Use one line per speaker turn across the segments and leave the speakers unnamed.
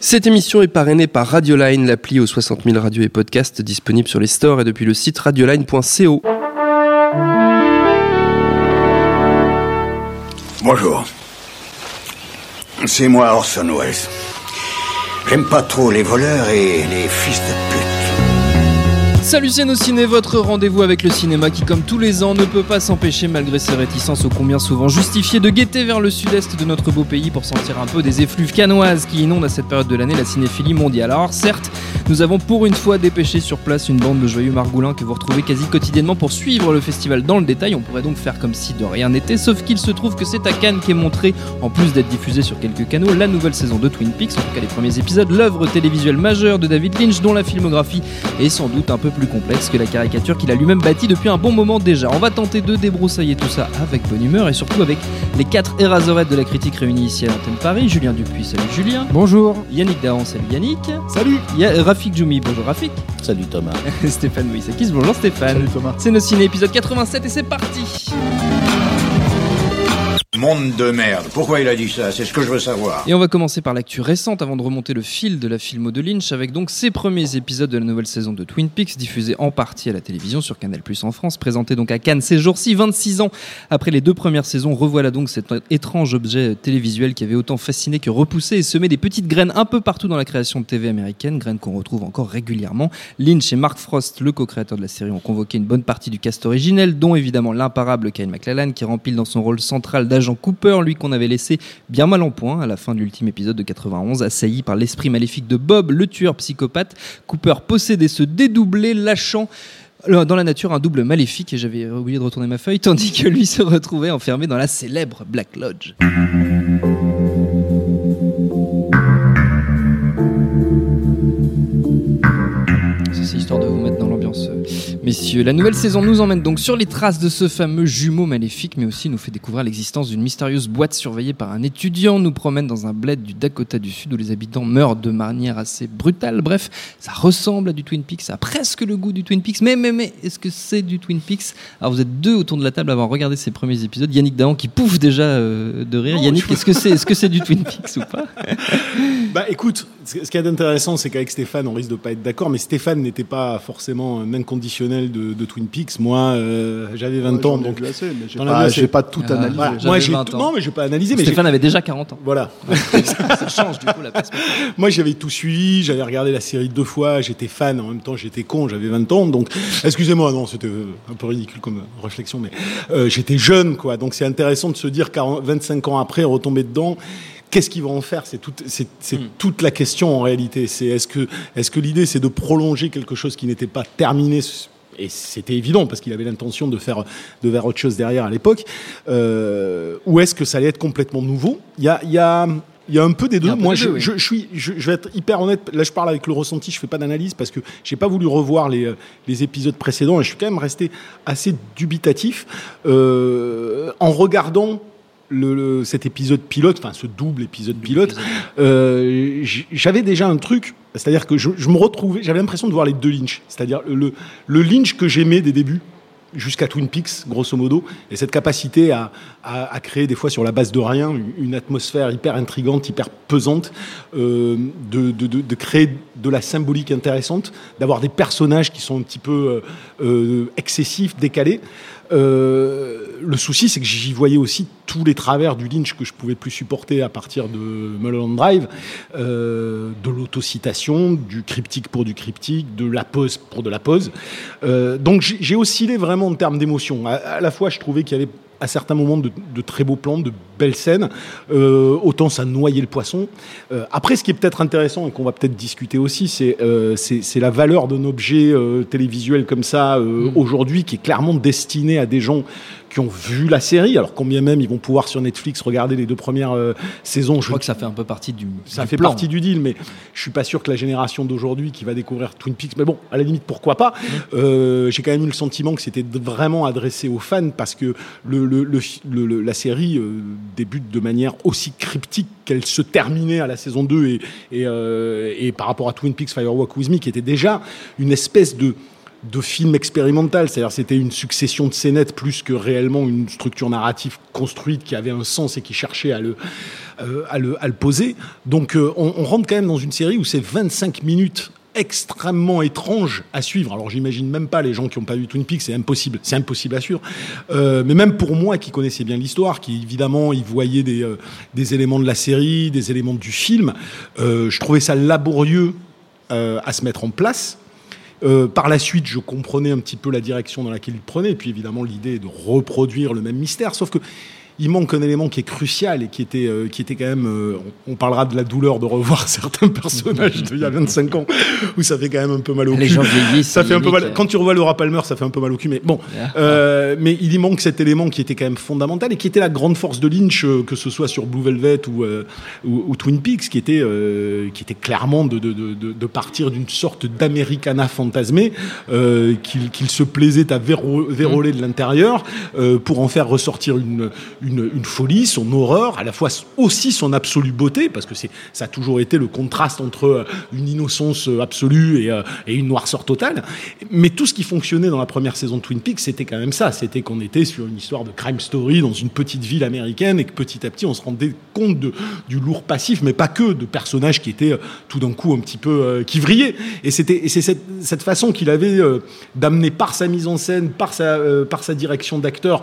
Cette émission est parrainée par Radioline, l'appli aux 60 000 radios et podcasts disponible sur les stores et depuis le site radioline.co.
Bonjour. C'est moi Orson Welles. J'aime pas trop les voleurs et les fils de pute.
Salut nos ciné, votre rendez-vous avec le cinéma qui comme tous les ans ne peut pas s'empêcher malgré ses réticences ô combien souvent justifiées de guetter vers le sud-est de notre beau pays pour sentir un peu des effluves canoises qui inondent à cette période de l'année la cinéphilie mondiale. Alors certes, nous avons pour une fois dépêché sur place une bande de joyeux margoulins que vous retrouvez quasi quotidiennement pour suivre le festival dans le détail. On pourrait donc faire comme si de rien n'était, sauf qu'il se trouve que c'est à Cannes qu'est montré, en plus d'être diffusé sur quelques canaux, la nouvelle saison de Twin Peaks, en tout cas les premiers épisodes, l'œuvre télévisuelle majeure de David Lynch dont la filmographie est sans doute un peu plus complexe que la caricature qu'il a lui-même bâtie depuis un bon moment déjà. On va tenter de débroussailler tout ça avec bonne humeur et surtout avec les quatre Eraserheads de la critique réunis ici à l'antenne Paris. Julien Dupuis, salut Julien.
Bonjour.
Yannick Dahan, salut Yannick.
Salut.
Ya- Rafik Djoumi, bonjour Rafik.
Salut Thomas.
Stéphane Moïsakis, bonjour Stéphane.
Salut Thomas.
C'est nos ciné épisode 87 et c'est parti.
Monde de merde. Pourquoi il a dit ça? C'est ce que je veux savoir.
Et on va commencer par l'actu récente avant de remonter le fil de la filmo de Lynch avec donc ses premiers épisodes de la nouvelle saison de Twin Peaks diffusés en partie à la télévision sur Canal Plus en France, présenté donc à Cannes ces jours-ci, 26 ans après les deux premières saisons. Revoilà donc cet étrange objet télévisuel qui avait autant fasciné que repoussé et semé des petites graines un peu partout dans la création de TV américaine, graines qu'on retrouve encore régulièrement. Lynch et Mark Frost, le co-créateur de la série, ont convoqué une bonne partie du cast originel, dont évidemment l'imparable Kyle MacLachlan qui rempile dans son rôle central d'agent Cooper, lui qu'on avait laissé bien mal en point à la fin de l'ultime épisode de 91, assailli par l'esprit maléfique de Bob, le tueur psychopathe. Cooper possédait ce dédoublé, lâchant euh, dans la nature un double maléfique, et j'avais oublié de retourner ma feuille, tandis que lui se retrouvait enfermé dans la célèbre Black Lodge. Messieurs. La nouvelle saison nous emmène donc sur les traces de ce fameux jumeau maléfique, mais aussi nous fait découvrir l'existence d'une mystérieuse boîte surveillée par un étudiant, nous promène dans un bled du Dakota du Sud où les habitants meurent de manière assez brutale. Bref, ça ressemble à du Twin Peaks, ça a presque le goût du Twin Peaks, mais, mais, mais, est-ce que c'est du Twin Peaks? Alors vous êtes deux autour de la table à avoir regardé ces premiers épisodes. Yannick Dahan qui pouffe déjà euh, de rire.
Non,
Yannick,
je-
est-ce que c'est est -ce que c'est du Twin Peaks ou pas?
Bah écoute, ce y a d'intéressant, c'est qu'avec Stéphane, on risque de pas être d'accord, mais Stéphane n'était pas forcément un inconditionnel de, de Twin Peaks. Moi, euh, j'avais 20 ans, donc.
J'ai pas, j'ai pas tout
Ah,
analysé.
Voilà. Moi, j'ai
20
tout-
ans.
non, mais je vais pas analyser, mais j'ai-
Stéphane avait déjà 40 ans.
voilà.
ça change du coup la perspective.
Moi, j'avais tout suivi, j'avais regardé la série deux fois, j'étais fan, en même temps, j'étais con, j'avais 20 ans, donc, excusez-moi, non, c'était euh, un peu ridicule comme réflexion, mais euh, j'étais jeune, quoi. Donc, c'est intéressant de se dire, 40 25 ans après, retomber dedans. Qu'est-ce qu'ils vont en faire? C'est toute, c'est, c'est toute la question en réalité. C'est est-ce que, est-ce que l'idée c'est de prolonger quelque chose qui n'était pas terminé? Et c'était évident parce qu'il avait l'intention de faire de faire autre chose derrière à l'époque. Euh, ou est-ce que ça allait être complètement nouveau? Il y a, y a il y a un peu des deux. Moi,
des
je,
deux, oui.
je, je suis, je, je vais être hyper honnête. Là, je parle avec le ressenti. Je fais pas d'analyse parce que j'ai pas voulu revoir les, les épisodes précédents et je suis quand même resté assez dubitatif euh, en regardant le, le- cet épisode pilote, enfin ce double épisode pilote. euh, J'avais déjà un truc, c'est-à-dire que je, je me retrouvais, j'avais l'impression de voir les deux Lynch, c'est-à-dire le, le Lynch que j'aimais des débuts jusqu'à Twin Peaks, grosso modo, et cette capacité à, à, à créer des fois sur la base de rien une- atmosphère hyper intrigante, hyper pesante, euh, de, de, de, de créer de la symbolique intéressante, d'avoir des personnages qui sont un petit peu euh, excessifs, décalés. Euh, le souci, c'est que j'y voyais aussi tous les travers du Lynch que je pouvais plus supporter à partir de Mulholland Drive, euh, de l'autocitation, du cryptique pour du cryptique, de la pause pour de la pause. Euh, donc j'ai oscillé vraiment en termes d'émotion. À, à la fois, je trouvais qu'il y avait à certains moments de, de très beaux plans, de belles scènes, euh, autant ça noyait le poisson. Euh, après, ce qui est peut-être intéressant et qu'on va peut-être discuter aussi, c'est euh, c'est la valeur d'un objet télévisuel comme ça euh, aujourd'hui, qui est clairement destiné à des gens qui ont vu la série. Alors combien même ils vont pouvoir sur Netflix regarder les deux premières euh, saisons.
Je crois que ça fait un peu partie du.
Ça
du
fait
plan.
partie du deal, mais je suis pas sûr que la génération d'aujourd'hui qui va découvrir Twin Peaks, mais bon, à la limite, pourquoi pas Euh, J'ai quand même eu le sentiment que c'était vraiment adressé aux fans parce que le, le- le- la série euh, débute de manière aussi cryptique qu'elle se terminait à la saison 2 et, euh, et par rapport à Twin Peaks Firewalk With Me, qui était déjà une espèce de de film expérimental, c'est-à-dire c'était une succession de scénettes plus que réellement une structure narrative construite qui avait un sens et qui cherchait à le, euh, à le, à le poser. Donc euh, on, on rentre quand même dans une série où c'est 25 minutes extrêmement étranges à suivre. Alors j'imagine même pas les gens qui n'ont pas vu Twin Peaks, c'est impossible, c'est impossible à suivre. Euh, mais même pour moi qui connaissais bien l'histoire, qui évidemment y voyait des, euh, éléments de la série, des éléments du film, euh, je trouvais ça laborieux à se mettre en place. Par la suite, je comprenais un petit peu la direction dans laquelle il prenait, et puis évidemment l'idée de reproduire le même mystère, sauf que il manque un élément qui est crucial et qui était, euh, qui était quand même. euh, on, parlera de la douleur de revoir certains personnages d'il y a 25 ans, où ça fait quand même un peu mal au
Les
cul.
gens vieillissent.
Ça fait un peu mal.
euh.
Quand tu revois Laura Palmer, ça fait un peu mal au cul, mais bon.
Ah.
Euh, mais il y manque cet élément qui était quand même fondamental et qui était la grande force de Lynch, que ce soit sur Blue Velvet ou, ou, ou Twin Peaks, qui était, qui était clairement de, de, de, partir d'une sorte d'Americana fantasmé euh, qu'il qu'il se plaisait à véro- véroler de l'intérieur pour en faire ressortir une, une, une folie, son horreur, à la fois aussi son absolue beauté, parce que c'est ça a toujours été le contraste entre euh, une innocence euh, absolue et, euh, et une noirceur totale. Mais tout ce qui fonctionnait dans la première saison de Twin Peaks, c'était quand même ça. C'était qu'on était sur une histoire de crime story dans une petite ville américaine et que petit à petit on se rendait compte du lourd passif, mais pas que, de personnages qui étaient tout d'un coup un petit peu euh, qui vrillaient. Et c'était c'est cette, façon qu'il avait d'amener par sa mise en scène, par sa, par sa direction d'acteur,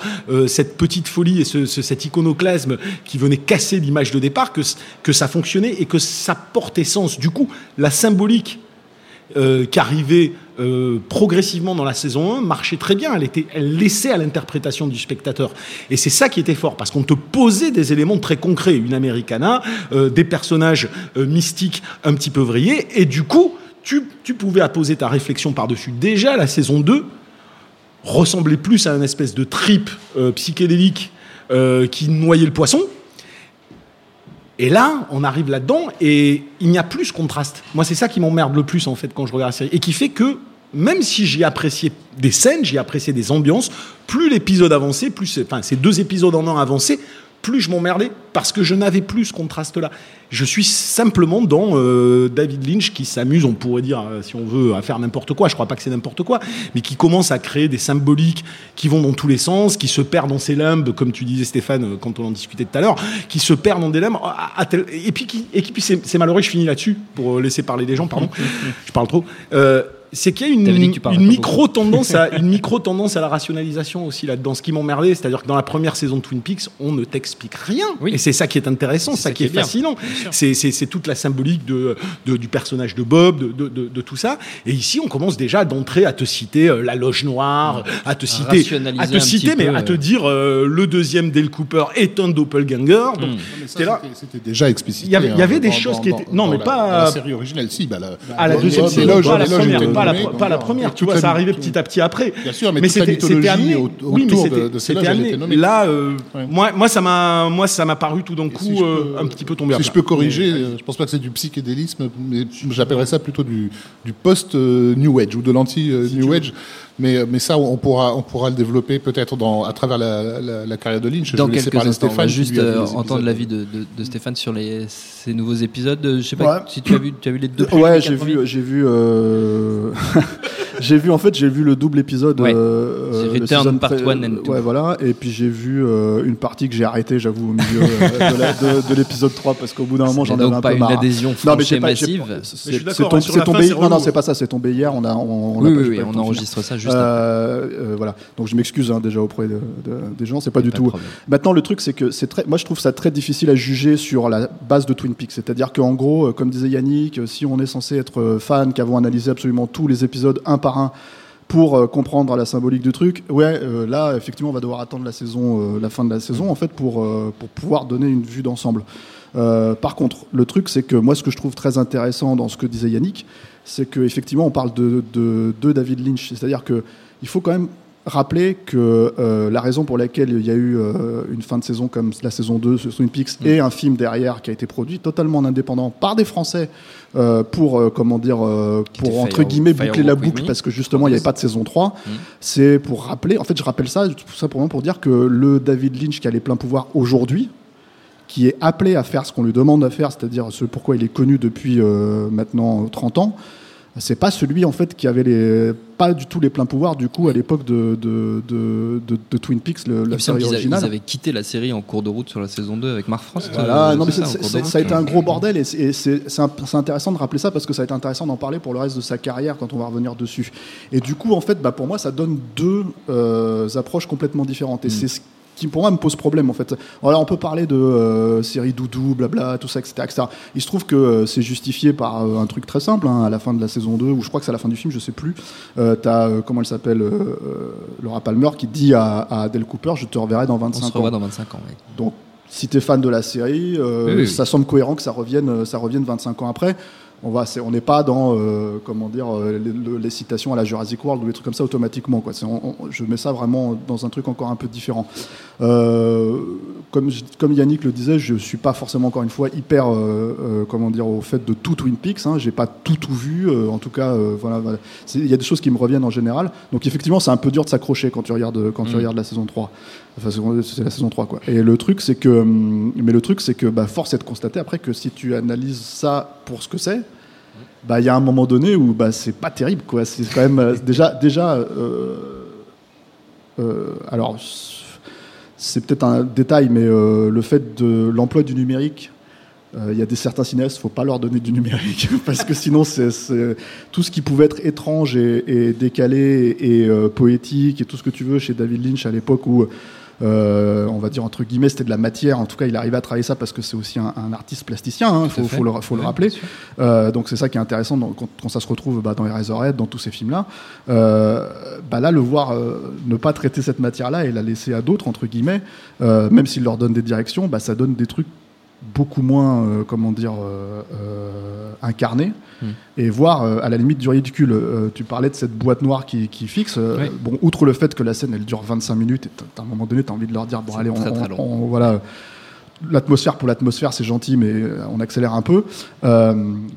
cette petite folie et ce, ce- cet iconoclasme qui venait casser l'image de départ, que, que ça fonctionnait et que ça portait sens. Du coup, la symbolique euh, qui arrivait euh, progressivement dans la saison 1 marchait très bien. Elle, était, elle laissait à l'interprétation du spectateur. Et c'est ça qui était fort, parce qu'on te posait des éléments très concrets. Une Americana, euh, des personnages mystiques un petit peu vrillés, et du coup, tu, tu pouvais apposer ta réflexion par-dessus. Déjà, la saison 2 ressemblait plus à une espèce de trip psychédélique euh, qui noyait le poisson. Et là, on arrive là-dedans et il n'y a plus ce contraste. Moi, c'est ça qui m'emmerde le plus en fait quand je regarde la série et qui fait que même si j'ai apprécié des scènes, j'ai apprécié des ambiances, plus l'épisode avançait, plus enfin ces deux épisodes en un avançaient, plus je m'emmerdais parce que je n'avais plus ce contraste-là. Je suis simplement dans euh, David Lynch qui s'amuse, on pourrait dire, euh, si on veut, à faire n'importe quoi. Je crois pas que c'est n'importe quoi, mais qui commence à créer des symboliques qui vont dans tous les sens, qui se perdent dans ses limbes, comme tu disais Stéphane euh, quand on en discutait tout à l'heure, qui se perdent dans des limbes. à- à tel- et puis, qui, et puis c'est malheureux, je finis là-dessus pour laisser parler les gens, pardon, je parle trop. Euh, c'est qu'il y a une,
que tu parlais
une
pas
micro tendance à une micro tendance à la rationalisation aussi là-dedans. Ce qui m'emmerdait, c'est-à-dire que dans la première saison de Twin Peaks, on ne t'explique rien.
Oui.
Et c'est ça qui est intéressant, ça, qui est, fascinant. C'est toute la symbolique de, de- du personnage de Bob, de, de- de- de tout ça. Et ici, on commence déjà d'entrer à te citer euh, la loge noire, à te citer, à te citer, mais
peu,
à te
euh.
dire euh, le deuxième Dale Cooper est un doppelganger. Donc,
Mais ça,
t'es là.
c'était- déjà explicité.
Il y avait- y
hein,
avait des
dans-
choses
dans-
qui
dans-
étaient- non,
dans
mais
la-
pas-
dans la série originale, si. Bah, la,
à la deuxième saison, pas la première, pas la, Tu vois, ça arrivait petit à petit après.
Bien sûr, mais la
c'était amené.
au-
oui, mais
de- de ces
c'était amené. Là, euh,
Ouais.
moi, moi, ça m'a, moi, ça m'a paru tout d'un coup
si
euh,
peux-
un petit peu tombé à
Si je peux corriger, euh, je pense pas que c'est du psychédélisme, mais j'appellerais ça plutôt du, du post-New Age ou de l'anti-New Age. Mais, mais ça, on pourra, on pourra le développer peut-être dans- à travers la, la- la carrière de Lynch. Je
Dans
vais laisser
quelques
parler
instants, on va
Stéphane,
juste euh, entendre l'avis de, de, de Stéphane sur les, ces nouveaux épisodes. Je sais pas
Ouais.
si tu as vu, tu as vu les deux.
Ouais, vu, j'ai vu, euh, j'ai vu en fait, j'ai vu le double épisode.
Ouais.
euh,
C'est
le
Return Part
pré-
one and two.
Ouais, voilà. Et puis j'ai vu euh, une partie que j'ai arrêtée, j'avoue, au milieu euh, de l'épisode 3 parce qu'au bout d'un moment, j'en avais un
pas
peu
une
marre.
adhésion
Non, mais
franche
j'ai
et
pas,
massive.
C'est
suis
c'est
d'accord,
tombé,
fin,
tombé- non, non, c'est pas ça, c'est tombé hier. On a, on, on
Oui, oui, on enregistre ça juste.
Euh, euh, voilà. Donc je m'excuse hein, déjà auprès de, de- des gens. C'est pas du tout. Maintenant, le truc, c'est que c'est très. Moi, je trouve ça très difficile à juger sur la base de Twin Peaks. C'est-à-dire qu'en gros, euh, comme disait Yannick, euh, si on est censé être euh, fan, qu'avons analysé absolument tous les épisodes un par un pour euh, comprendre la symbolique du truc. Ouais, euh, là, effectivement, on va devoir attendre la saison, euh, la fin de la saison, en fait, pour pour pouvoir donner une vue d'ensemble. Par contre, le truc, c'est que moi, ce que je trouve très intéressant dans ce que disait Yannick, c'est que effectivement, on parle de, de, de David Lynch. C'est-à-dire que il faut quand même rappeler que la raison pour laquelle il y a eu une fin de saison comme la saison 2 sur Twin Peaks et un film derrière qui a été produit totalement en indépendant par des Français euh, pour euh, comment dire euh, pour entre guillemets boucler la boucle parce que justement il n'y avait pas de saison 3 c'est pour rappeler en fait je rappelle ça tout simplement pour dire que le David Lynch qui a les pleins pouvoirs aujourd'hui qui est appelé à faire ce qu'on lui demande à faire, c'est-à-dire ce pourquoi il est connu depuis euh, maintenant 30 ans, c'est pas celui en fait qui avait les pas du tout les pleins pouvoirs du coup à l'époque de, de, de, de- de Twin Peaks, le- la série originale.
ils avaient quitté la série en cours de route sur la saison 2 avec Mark Frost.
Voilà,
euh,
non, mais
ça,
a été un gros bordel et c'est- intéressant de rappeler ça parce que ça a été intéressant d'en parler pour le reste de sa carrière quand on va revenir dessus. Et du coup, en fait, bah, pour moi, ça donne deux euh, approches complètement différentes. Et
Mm.
c'est ce qui, pour moi, me pose problème, en fait. Alors, on peut parler de euh, série doudou, blabla, tout ça, etc. etc. Il se trouve que euh, c'est justifié par euh, un truc très simple, hein, à la fin de la saison 2, ou je crois que c'est à la fin du film, je sais plus. T'as, comment elle s'appelle, Laura Palmer, qui dit à, à Adele Cooper, je te reverrai dans
On
25
se
ans.
revoit dans 25 ans. ouais.
Donc, si tu es fan de la série,
Oui, oui, oui.
ça semble cohérent que ça revienne, ça revienne 25 ans après. On va, c'est- on n'est pas dans, euh, comment dire, euh, les, le- les citations à la Jurassic World ou des trucs comme ça automatiquement. Quoi. On- on- je mets ça vraiment dans un truc encore un peu différent. Euh, comme, comme Yannick le disait, je suis pas forcément encore une fois hyper, euh, euh, comment dire, au fait de tout Twin Peaks. Hein. J'ai pas tout tout vu. euh, en tout cas, euh, voilà, il y a des choses qui me reviennent en général. Donc effectivement, c'est un peu dur de s'accrocher quand tu regardes, quand tu
Mm.
regardes la saison 3. Enfin, c'est- la saison 3, quoi. Et le truc, c'est que, hum, mais le truc, c'est que, bah, force est de constater après que si tu analyses ça pour ce que c'est, bah, il y a un moment donné où, bah, c'est pas terrible, quoi. C'est quand même, euh, déjà, déjà, euh, euh, alors, c'est peut-être un détail, mais le fait de l'emploi du numérique, il y a des certains cinéastes, faut pas leur donner du numérique parce que sinon c'est tout ce qui pouvait être étrange et, décalé et, poétique et tout ce que tu veux chez David Lynch à l'époque où euh, on va dire entre guillemets c'était de la matière. En tout cas, il arrivait à travailler ça parce que c'est aussi un, un artiste plasticien. Il
à
faut, le, faut le
Ouais,
rappeler. Euh, donc c'est ça qui est intéressant dans- quand, quand ça se retrouve bah, dans Eraserhead, dans tous ces films-là. Euh, bah là, le voir ne pas traiter cette matière-là et la laisser à d'autres entre guillemets, même s'il leur donne des directions, bah, ça donne des trucs beaucoup moins, euh, comment dire, euh, euh, incarnés.
Hmm.
Et voir euh, à la limite du ridicule. Tu parlais de cette boîte noire qui, qui fixe.
Oui.
Bon, outre le fait que la scène elle dure 25 minutes, et à un moment donné, tu as envie de leur dire bon, allez, on,
très, très
on-
long.
on- voilà. L'atmosphère pour l'atmosphère, c'est gentil, mais euh, on accélère un peu. Euh,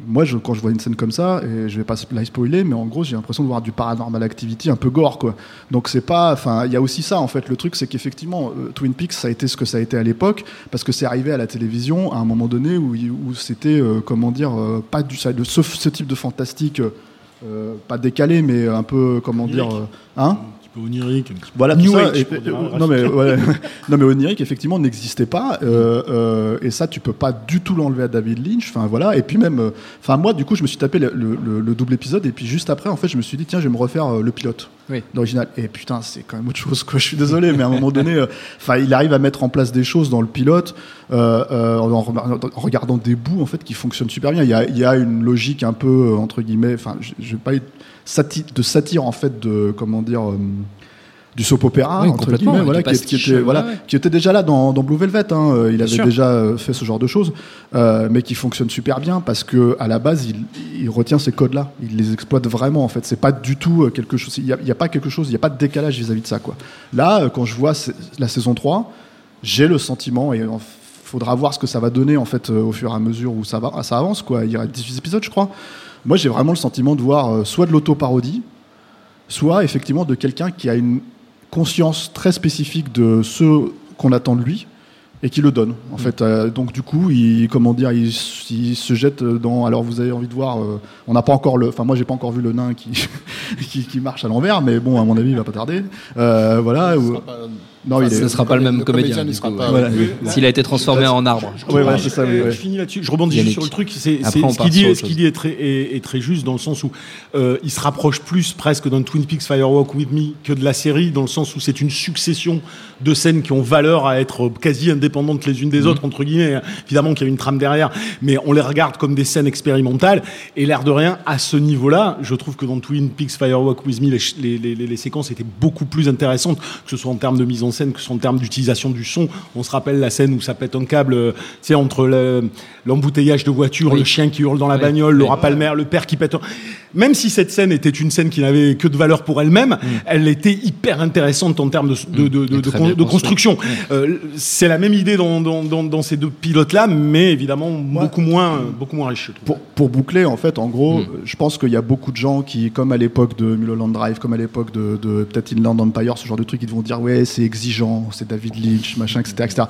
moi, je, quand je vois une scène comme ça, et je vais pas la spoiler, mais en gros, j'ai l'impression de voir du paranormal activity un peu gore, quoi. Donc c'est pas, enfin, il y a aussi ça en fait. Le truc, c'est qu'effectivement, euh, Twin Peaks, ça a été ce que ça a été à l'époque, parce que c'est arrivé à la télévision à un moment donné où, où c'était, euh, comment dire, euh, pas du ça, de ce, ce type de fantastique, euh, pas décalé, mais un peu, comment dire, hein?
Peu onirique. un petit peu
voilà,
New
tout ça,
Age,
et-
pour
et-
dire un
non, mais, ouais. non, mais onirique, effectivement, n'existait pas. euh, euh, et ça, tu peux pas du tout l'enlever à David Lynch. Enfin, voilà. Et puis même, euh, enfin, moi, du coup, je me suis tapé le, le- le- le double épisode. Et puis juste après, en fait, je me suis dit, tiens, je vais me refaire le pilote
Oui.
d'original. Et putain, c'est quand même autre chose, quoi. Je suis désolé, mais à un moment donné, euh, enfin, il arrive à mettre en place des choses dans le pilote, euh, euh, en, en regardant des bouts, en fait, qui fonctionnent super bien. Il y a, il y a une logique un peu, entre guillemets, enfin, je, je vais pas être sati- de satire, en fait, de, comment dire, euh, du soap opéra
Oui,
entre guillemets voilà qui, était voilà
ouais,
qui était déjà là dans, dans Blue Velvet hein. Euh, il
Bien
avait
sûr.
déjà euh, fait ce genre de choses euh, mais qui fonctionne super bien parce que à la base il, il retient ces codes là il les exploite vraiment en fait. C'est pas du tout quelque chose il y a, pas quelque chose il y a pas de décalage vis-à-vis de ça quoi. Là quand je vois la saison 3 j'ai le sentiment et il faudra voir ce que ça va donner en fait euh, au fur et à mesure où ça va ça avance quoi. Il y aura 18 épisodes je crois moi j'ai vraiment le sentiment de voir euh, soit de l'auto-parodie soit effectivement de quelqu'un qui a une conscience très spécifique de ce qu'on attend de lui et qui le donne en fait. Euh, donc du coup il comment dire il, se jette dans alors vous avez envie de voir euh, on n'a pas encore le enfin moi j'ai pas encore vu le nain qui, qui qui marche à l'envers mais bon à mon avis il va pas tarder. Euh, voilà ou-
pas-
Non, il
Ce
est.
ne sera pas le même
le
comédien.
Voilà.
S'il a été transformé en arbre.
Euh. Je finis là-dessus. Je rebondis
Yannick.
juste sur le truc. C'est,
Après,
c'est-
on
ce qu'il dit, est très, est, est très juste dans le sens où euh, il se rapproche plus presque d'un Twin Peaks Firewalk with Me que de la série, dans le sens où c'est une succession de scènes qui ont valeur à être quasi indépendantes les unes des autres, entre guillemets. Évidemment qu'il y a une trame derrière, mais on les regarde comme des scènes expérimentales. Et l'air de rien, à ce niveau-là, je trouve que dans Twin Peaks Firewalk with Me, les, ch- les, les- les- les séquences étaient beaucoup plus intéressantes, que ce soit en termes de mise en scène, que en termes d'utilisation du son. On se rappelle la scène où ça pète un câble, euh, tu sais, entre le- l'embouteillage de voiture,
Oui.
le chien qui hurle dans la
Oui.
bagnole. Laura Palmer, le père qui pète. un- Même si cette scène était une scène qui n'avait que de valeur pour elle-même, elle était hyper intéressante en termes de, de, de, de-
Et
de
très
con-
bien
de
construite.
construction. Euh, c'est la même idée dans, dans, dans, dans ces deux pilotes-là, mais évidemment beaucoup moins, beaucoup moins riche.
Pour, pour boucler, en fait, en gros, je pense qu'il y a beaucoup de gens qui, comme à l'époque de Mulholland Drive, comme à l'époque de, de peut-être Inland Empire, ce genre de trucs, ils vont dire ouais, c'est exigeant, c'est David Lynch, machin, etc. etc.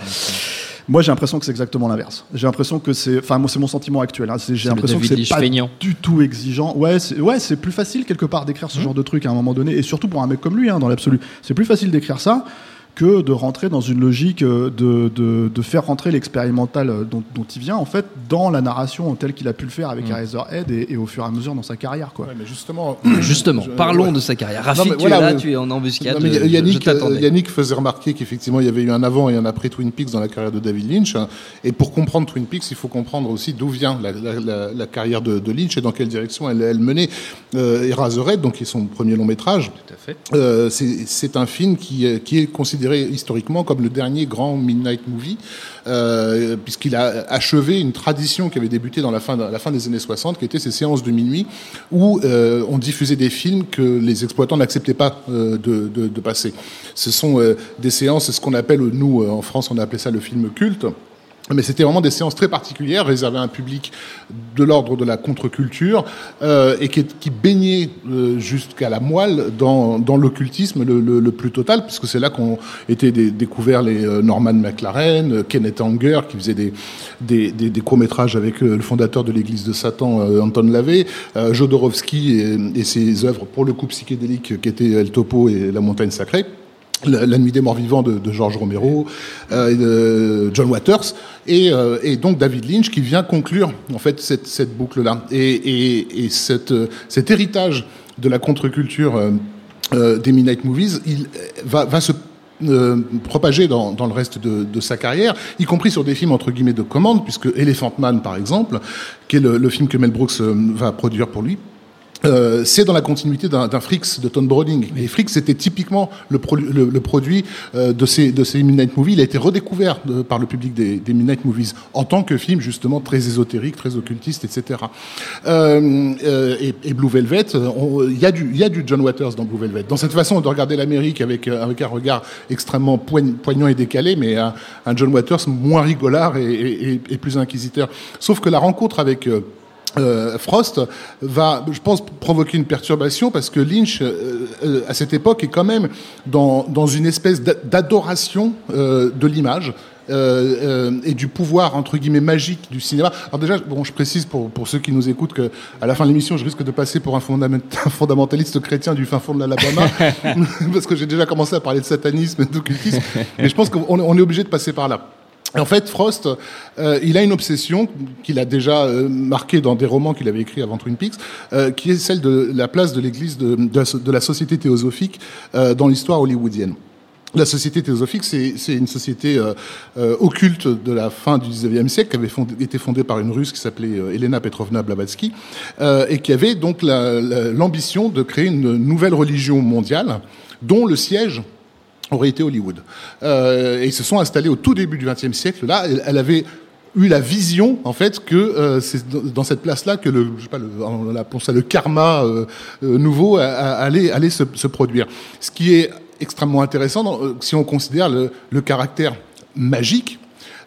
Moi, j'ai l'impression que c'est exactement l'inverse. J'ai l'impression que c'est, enfin, moi, c'est mon sentiment actuel. hein. C'est- J'ai l'impression que c'est pas
feignant.
du tout exigeant. Ouais, c'est, ouais, c'est plus facile quelque part d'écrire ce genre de truc à un moment donné, et surtout pour un mec comme lui, hein, dans l'absolu. C'est plus facile d'écrire ça que de rentrer dans une logique euh, de, de, de faire rentrer l'expérimental euh, dont, dont il vient en fait dans la narration telle qu'il a pu le faire avec
Mm.
Eraserhead et, et au fur et à mesure dans sa carrière quoi.
Ouais, mais justement,
Justement,
Je-
parlons
ouais.
de sa carrière. Rafik, tu
voilà,
es là,
mais-
tu es en embuscade.
Non, mais
je- je
Yannick, euh, Yannick faisait remarquer qu'effectivement il y avait eu un avant et un après Twin Peaks dans la carrière de David Lynch. Et pour comprendre Twin Peaks, il faut comprendre aussi d'où vient la, la- la- la carrière de, de Lynch et dans quelle direction elle, elle menait. Euh, Eraserhead, donc qui est son premier long métrage, euh, c'est un film qui, euh, qui est considéré historiquement comme le dernier grand midnight movie, euh, puisqu'il a achevé une tradition qui avait débuté dans la fin, la fin des années 60, qui était ces séances de minuit où euh, on diffusait des films que les exploitants n'acceptaient pas euh, de, de- de passer. Ce sont des séances, c'est ce qu'on appelle, nous en France, on a appelé ça le film culte. Mais c'était vraiment des séances très particulières, réservées à un public de l'ordre de la contre-culture, euh, et qui, qui baignait euh, jusqu'à la moelle dans, l'occultisme le, plus total, puisque c'est là qu'ont été dé- découverts les euh, Norman McLaren, euh, Kenneth Anger, qui faisait des, des, des- des courts-métrages avec le fondateur de l'Église de Satan, Anton Lavey, euh, Jodorowsky et, et ses œuvres pour le couple psychédélique qui était El Topo et La Montagne Sacrée. La, Nuit des Morts Vivants de, de George Romero, euh, de John Waters, et, euh, et donc David Lynch qui vient conclure en fait cette, boucle-là. Et, euh, cet héritage de la contre-culture des Midnight Movies, va, se euh, propager dans, le reste de, sa carrière, y compris sur des films entre guillemets de commande, puisque Elephant Man par exemple, qui est le, film que Mel Brooks va produire pour lui, euh, c'est dans la continuité d'un d'un Fricks de Tom Browning. Et Fricks, c'était typiquement le, pro- le, le produit euh, de ces, de ces Midnight Movies. Il a été redécouvert de- par le public des, des Midnight Movies en tant que film justement très ésotérique, très occultiste, etc. Euh, euh, et, et Blue Velvet, euh, il y, a du- y a du John Waters dans Blue Velvet. Dans cette façon de regarder l'Amérique avec, euh, avec un regard extrêmement poign- poignant et décalé, mais un, un John Waters moins rigolard et, et- et- et plus inquisiteur. Sauf que la rencontre avec... euh, Frost va, je pense, provoquer une perturbation parce que Lynch, euh, euh, à cette époque, est quand même dans, dans une espèce d'a- d'adoration euh, de l'image. euh, euh, et du pouvoir entre guillemets magique du cinéma. Alors déjà, bon, je précise pour, pour ceux qui nous écoutent que à la fin de l'émission, je risque de passer pour un, fondament- un fondamentaliste chrétien du fin fond de l'Alabama, parce que j'ai déjà commencé à parler de satanisme et d'occultisme. Mais je pense qu'on on est obligé de passer par là. En fait, Frost, euh, il a une obsession qu'il a déjà euh, marquée dans des romans qu'il avait écrits avant Twin Peaks, euh, qui est celle de la place de l'Église de, la, société théosophique euh, dans l'histoire hollywoodienne. La société théosophique, c'est une société euh, euh, occulte de la fin du 19e siècle, qui avait été fondée par une Russe qui s'appelait euh, Elena Petrovna Blavatsky, et qui avait donc la- la- l'ambition de créer une nouvelle religion mondiale, dont le siège aurait été Hollywood. Euh, et ils se sont installés au tout début du XXe siècle. Là, elle, avait eu la vision, en fait, que euh, c'est dans- cette place-là que le, je sais pas, le, on appelle ça le karma euh, euh, nouveau allait, allait se, se produire. Ce qui est extrêmement intéressant dans- euh, si on considère le, le caractère magique.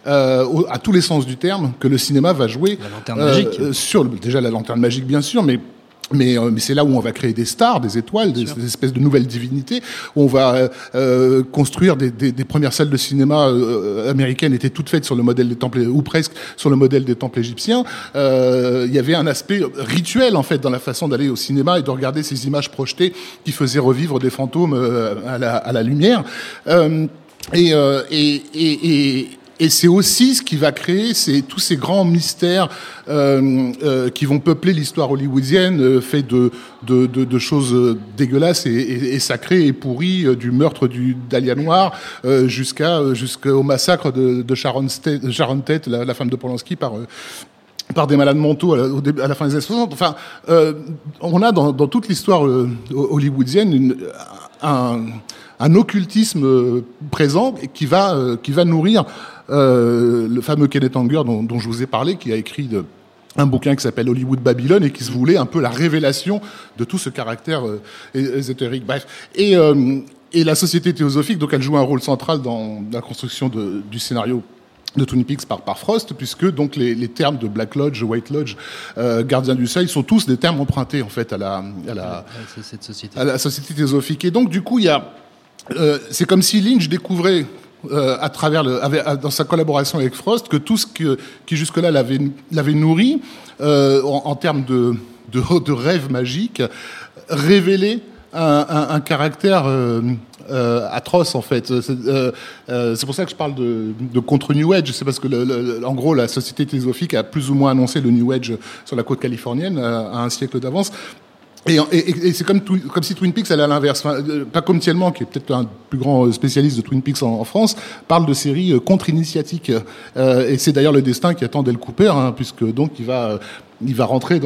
euh, à tous les sens du terme, que le cinéma va jouer
La lanterne magique.
euh, sur le- déjà la lanterne magique bien sûr, mais mais, euh, mais c'est là où on va créer des stars, des étoiles, des, des espèces de nouvelles divinités. Où on va euh, euh, construire des, des, des premières salles de cinéma euh, américaines étaient toutes faites sur le modèle des temples ou presque sur le modèle des temples égyptiens. Euh, Il y avait un aspect rituel en fait dans la façon d'aller au cinéma et de regarder ces images projetées qui faisaient revivre des fantômes euh, à, la, à la lumière. Euh, Et, euh, et, et, et, c'est aussi ce qui va créer c'est tous ces grands mystères euh, euh, qui vont peupler l'histoire hollywoodienne, euh, fait de, de, de, de, choses dégueulasses et, et, et, sacrées et pourries, euh, du meurtre du Dahlia Noir euh, jusqu'à jusqu'au massacre de, de Sharon, Tate, Sharon Tate, la, la femme de Polanski, par par des malades mentaux à la, fin des années 60. Enfin, euh, on a dans, dans toute l'histoire euh, hollywoodienne une, un, un, occultisme présent qui va, euh, qui va nourrir euh, le fameux Kenneth Anger dont, dont, je vous ai parlé, qui a écrit de, un bouquin qui s'appelle Hollywood Babylone et qui se voulait un peu la révélation de tout ce caractère euh, ésotérique. Bref. Et, euh, et la société théosophique, donc elle joue un rôle central dans la construction de, du scénario de Twin Peaks par, par Frost, puisque donc les, les termes de Black Lodge, White Lodge, euh, Gardien du Seuil sont tous des termes empruntés en fait à la, à la,
société.
à la société théosophique. Et donc du coup, il y a, euh, c'est comme si Lynch découvrait euh, à travers dans sa collaboration avec Frost que tout ce qui jusque-là l'avait, nourri euh, en, termes de, de, de rêves magiques révélait un, caractère euh, atroce en fait. C'est pour ça que je parle de, contre New Age. C'est parce que, en gros, la société théosophique a plus ou moins annoncé le New Age sur la côte californienne à un siècle d'avance. Et, c'est comme, si Twin Peaks allait à l'inverse. Enfin, comme Tielman, qui est peut-être un plus grand spécialiste de Twin Peaks en, France, parle de séries euh, contre-initiatiques. Euh, et c'est d'ailleurs le destin qui attend Del Cooper, hein, puisque donc il va, il va rentrer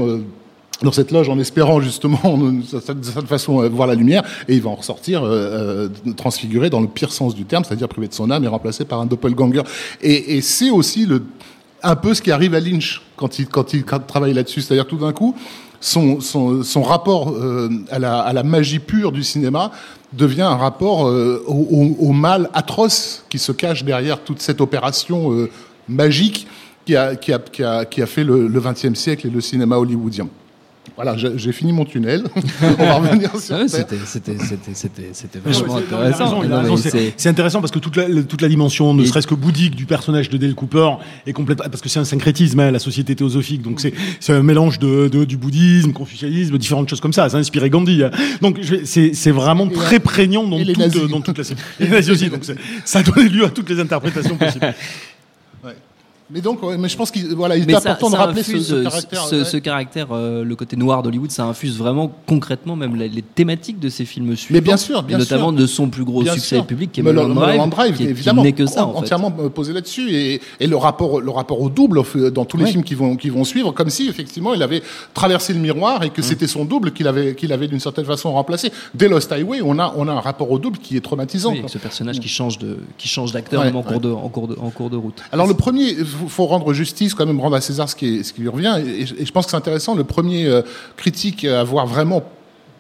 dans cette loge en espérant justement de cette façon euh, voir la lumière et il va en ressortir euh, transfiguré dans le pire sens du terme, c'est-à-dire privé de son âme et remplacé par un doppelganger. Et, c'est aussi un peu ce qui arrive à Lynch quand il travaille là-dessus, c'est-à-dire tout d'un coup son, rapport euh, à, la, magie pure du cinéma devient un rapport euh, au, mal atroce qui se cache derrière toute cette opération euh, magique qui a fait le XXe siècle et le cinéma hollywoodien. Voilà, j'ai fini mon tunnel. On va revenir sur
ah C'était vachement intéressant.
C'est intéressant parce que toute la, toute la dimension, ne serait-ce que bouddhique du personnage de Dale Cooper est complètement parce que c'est un syncrétisme, hein, la société théosophique. Donc c'est un mélange de, de, du bouddhisme, confucianisme, différentes choses comme ça. Ça a inspiré Gandhi. Hein. Donc c'est vraiment et très prégnant dans, toute, dans toute la. Et les nazis aussi. Donc ça a donné lieu à toutes les interprétations possibles.
Mais donc, ouais, mais je pense qu'il voilà, il est important ça, de rappeler ce, ce, caractère.
Ce, ouais. ce caractère, euh, le côté noir d'Hollywood, ça infuse vraiment concrètement même les, les thématiques de ces films suivants.
Mais bien sûr, bien
et notamment
sûr.
de son plus gros
bien
succès
sûr.
public, qui est
Mulholland Drive,
Drive,
qui, évidemment,
qui que ça, en
entièrement
fait.
posé là-dessus, et, et, le rapport, le rapport au double dans tous les films qui vont, qui vont suivre, comme si effectivement il avait traversé le miroir et que mmh. c'était son double qu'il avait, qu'il avait d'une certaine façon remplacé. Dès Lost Highway, on a, on a un rapport au double qui est traumatisant.
Oui, ce personnage qui change de, qui change d'acteur même en cours de, en cours de, en cours de route.
Alors le premier, faut rendre justice quand même rendre à César ce qui, est, ce qui lui revient. Et, et, je pense que c'est intéressant. Le premier euh, critique à avoir vraiment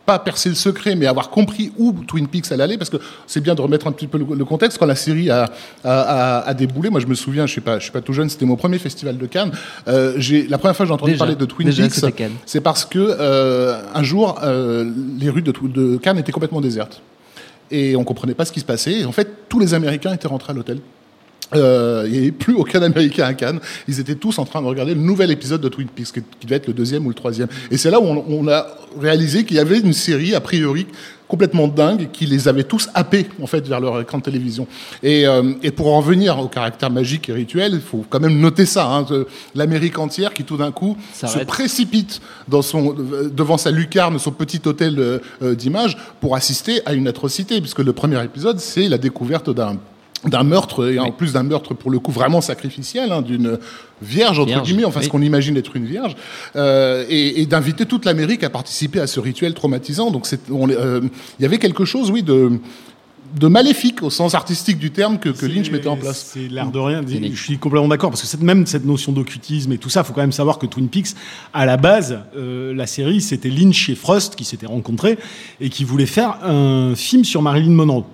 pas percé le secret, mais avoir compris où Twin Peaks allait aller, parce que c'est bien de remettre un petit peu le, le contexte. Quand la série a, a, a, a, déboulé, moi je me souviens, je suis pas, je suis pas tout jeune, c'était mon premier festival de Cannes. Euh, j'ai la première fois que j'ai entendu parler de Twin
déjà,
Peaks, c'est parce que euh, un jour euh, les rues de, de Cannes étaient complètement désertes et on comprenait pas ce qui se passait. Et en fait, tous les Américains étaient rentrés à l'hôtel. Euh, il n'y avait plus aucun Américain à Cannes. Ils étaient tous en train de regarder le nouvel épisode de Twin Peaks, qui devait être le deuxième ou le troisième. Et c'est là où on, on a réalisé qu'il y avait une série, a priori, complètement dingue, qui les avait tous happés, en fait, vers leur écran de télévision. Et, euh, et pour en revenir au caractère magique et rituel, il faut quand même noter ça, hein, l'Amérique entière qui, tout d'un coup, se précipite dans son, devant sa lucarne, son petit hôtel euh, d'image, pour assister à une atrocité, puisque le premier épisode, c'est la découverte d'un d'un meurtre, et en oui. plus d'un meurtre pour le coup vraiment sacrificiel, hein, d'une vierge, entre vierge, guillemets, enfin oui. ce qu'on imagine être une vierge, euh, et, et d'inviter toute l'Amérique à participer à ce rituel traumatisant. Donc il euh, y avait quelque chose, oui, de de maléfique au sens artistique du terme que, que Lynch mettait en place.
C'est l'air de rien. Je suis complètement d'accord parce que cette, même cette notion d'occultisme et tout ça, faut quand même savoir que Twin Peaks, à la base, euh, la série, c'était Lynch et Frost qui s'étaient rencontrés et qui voulaient faire un film sur Marilyn Monroe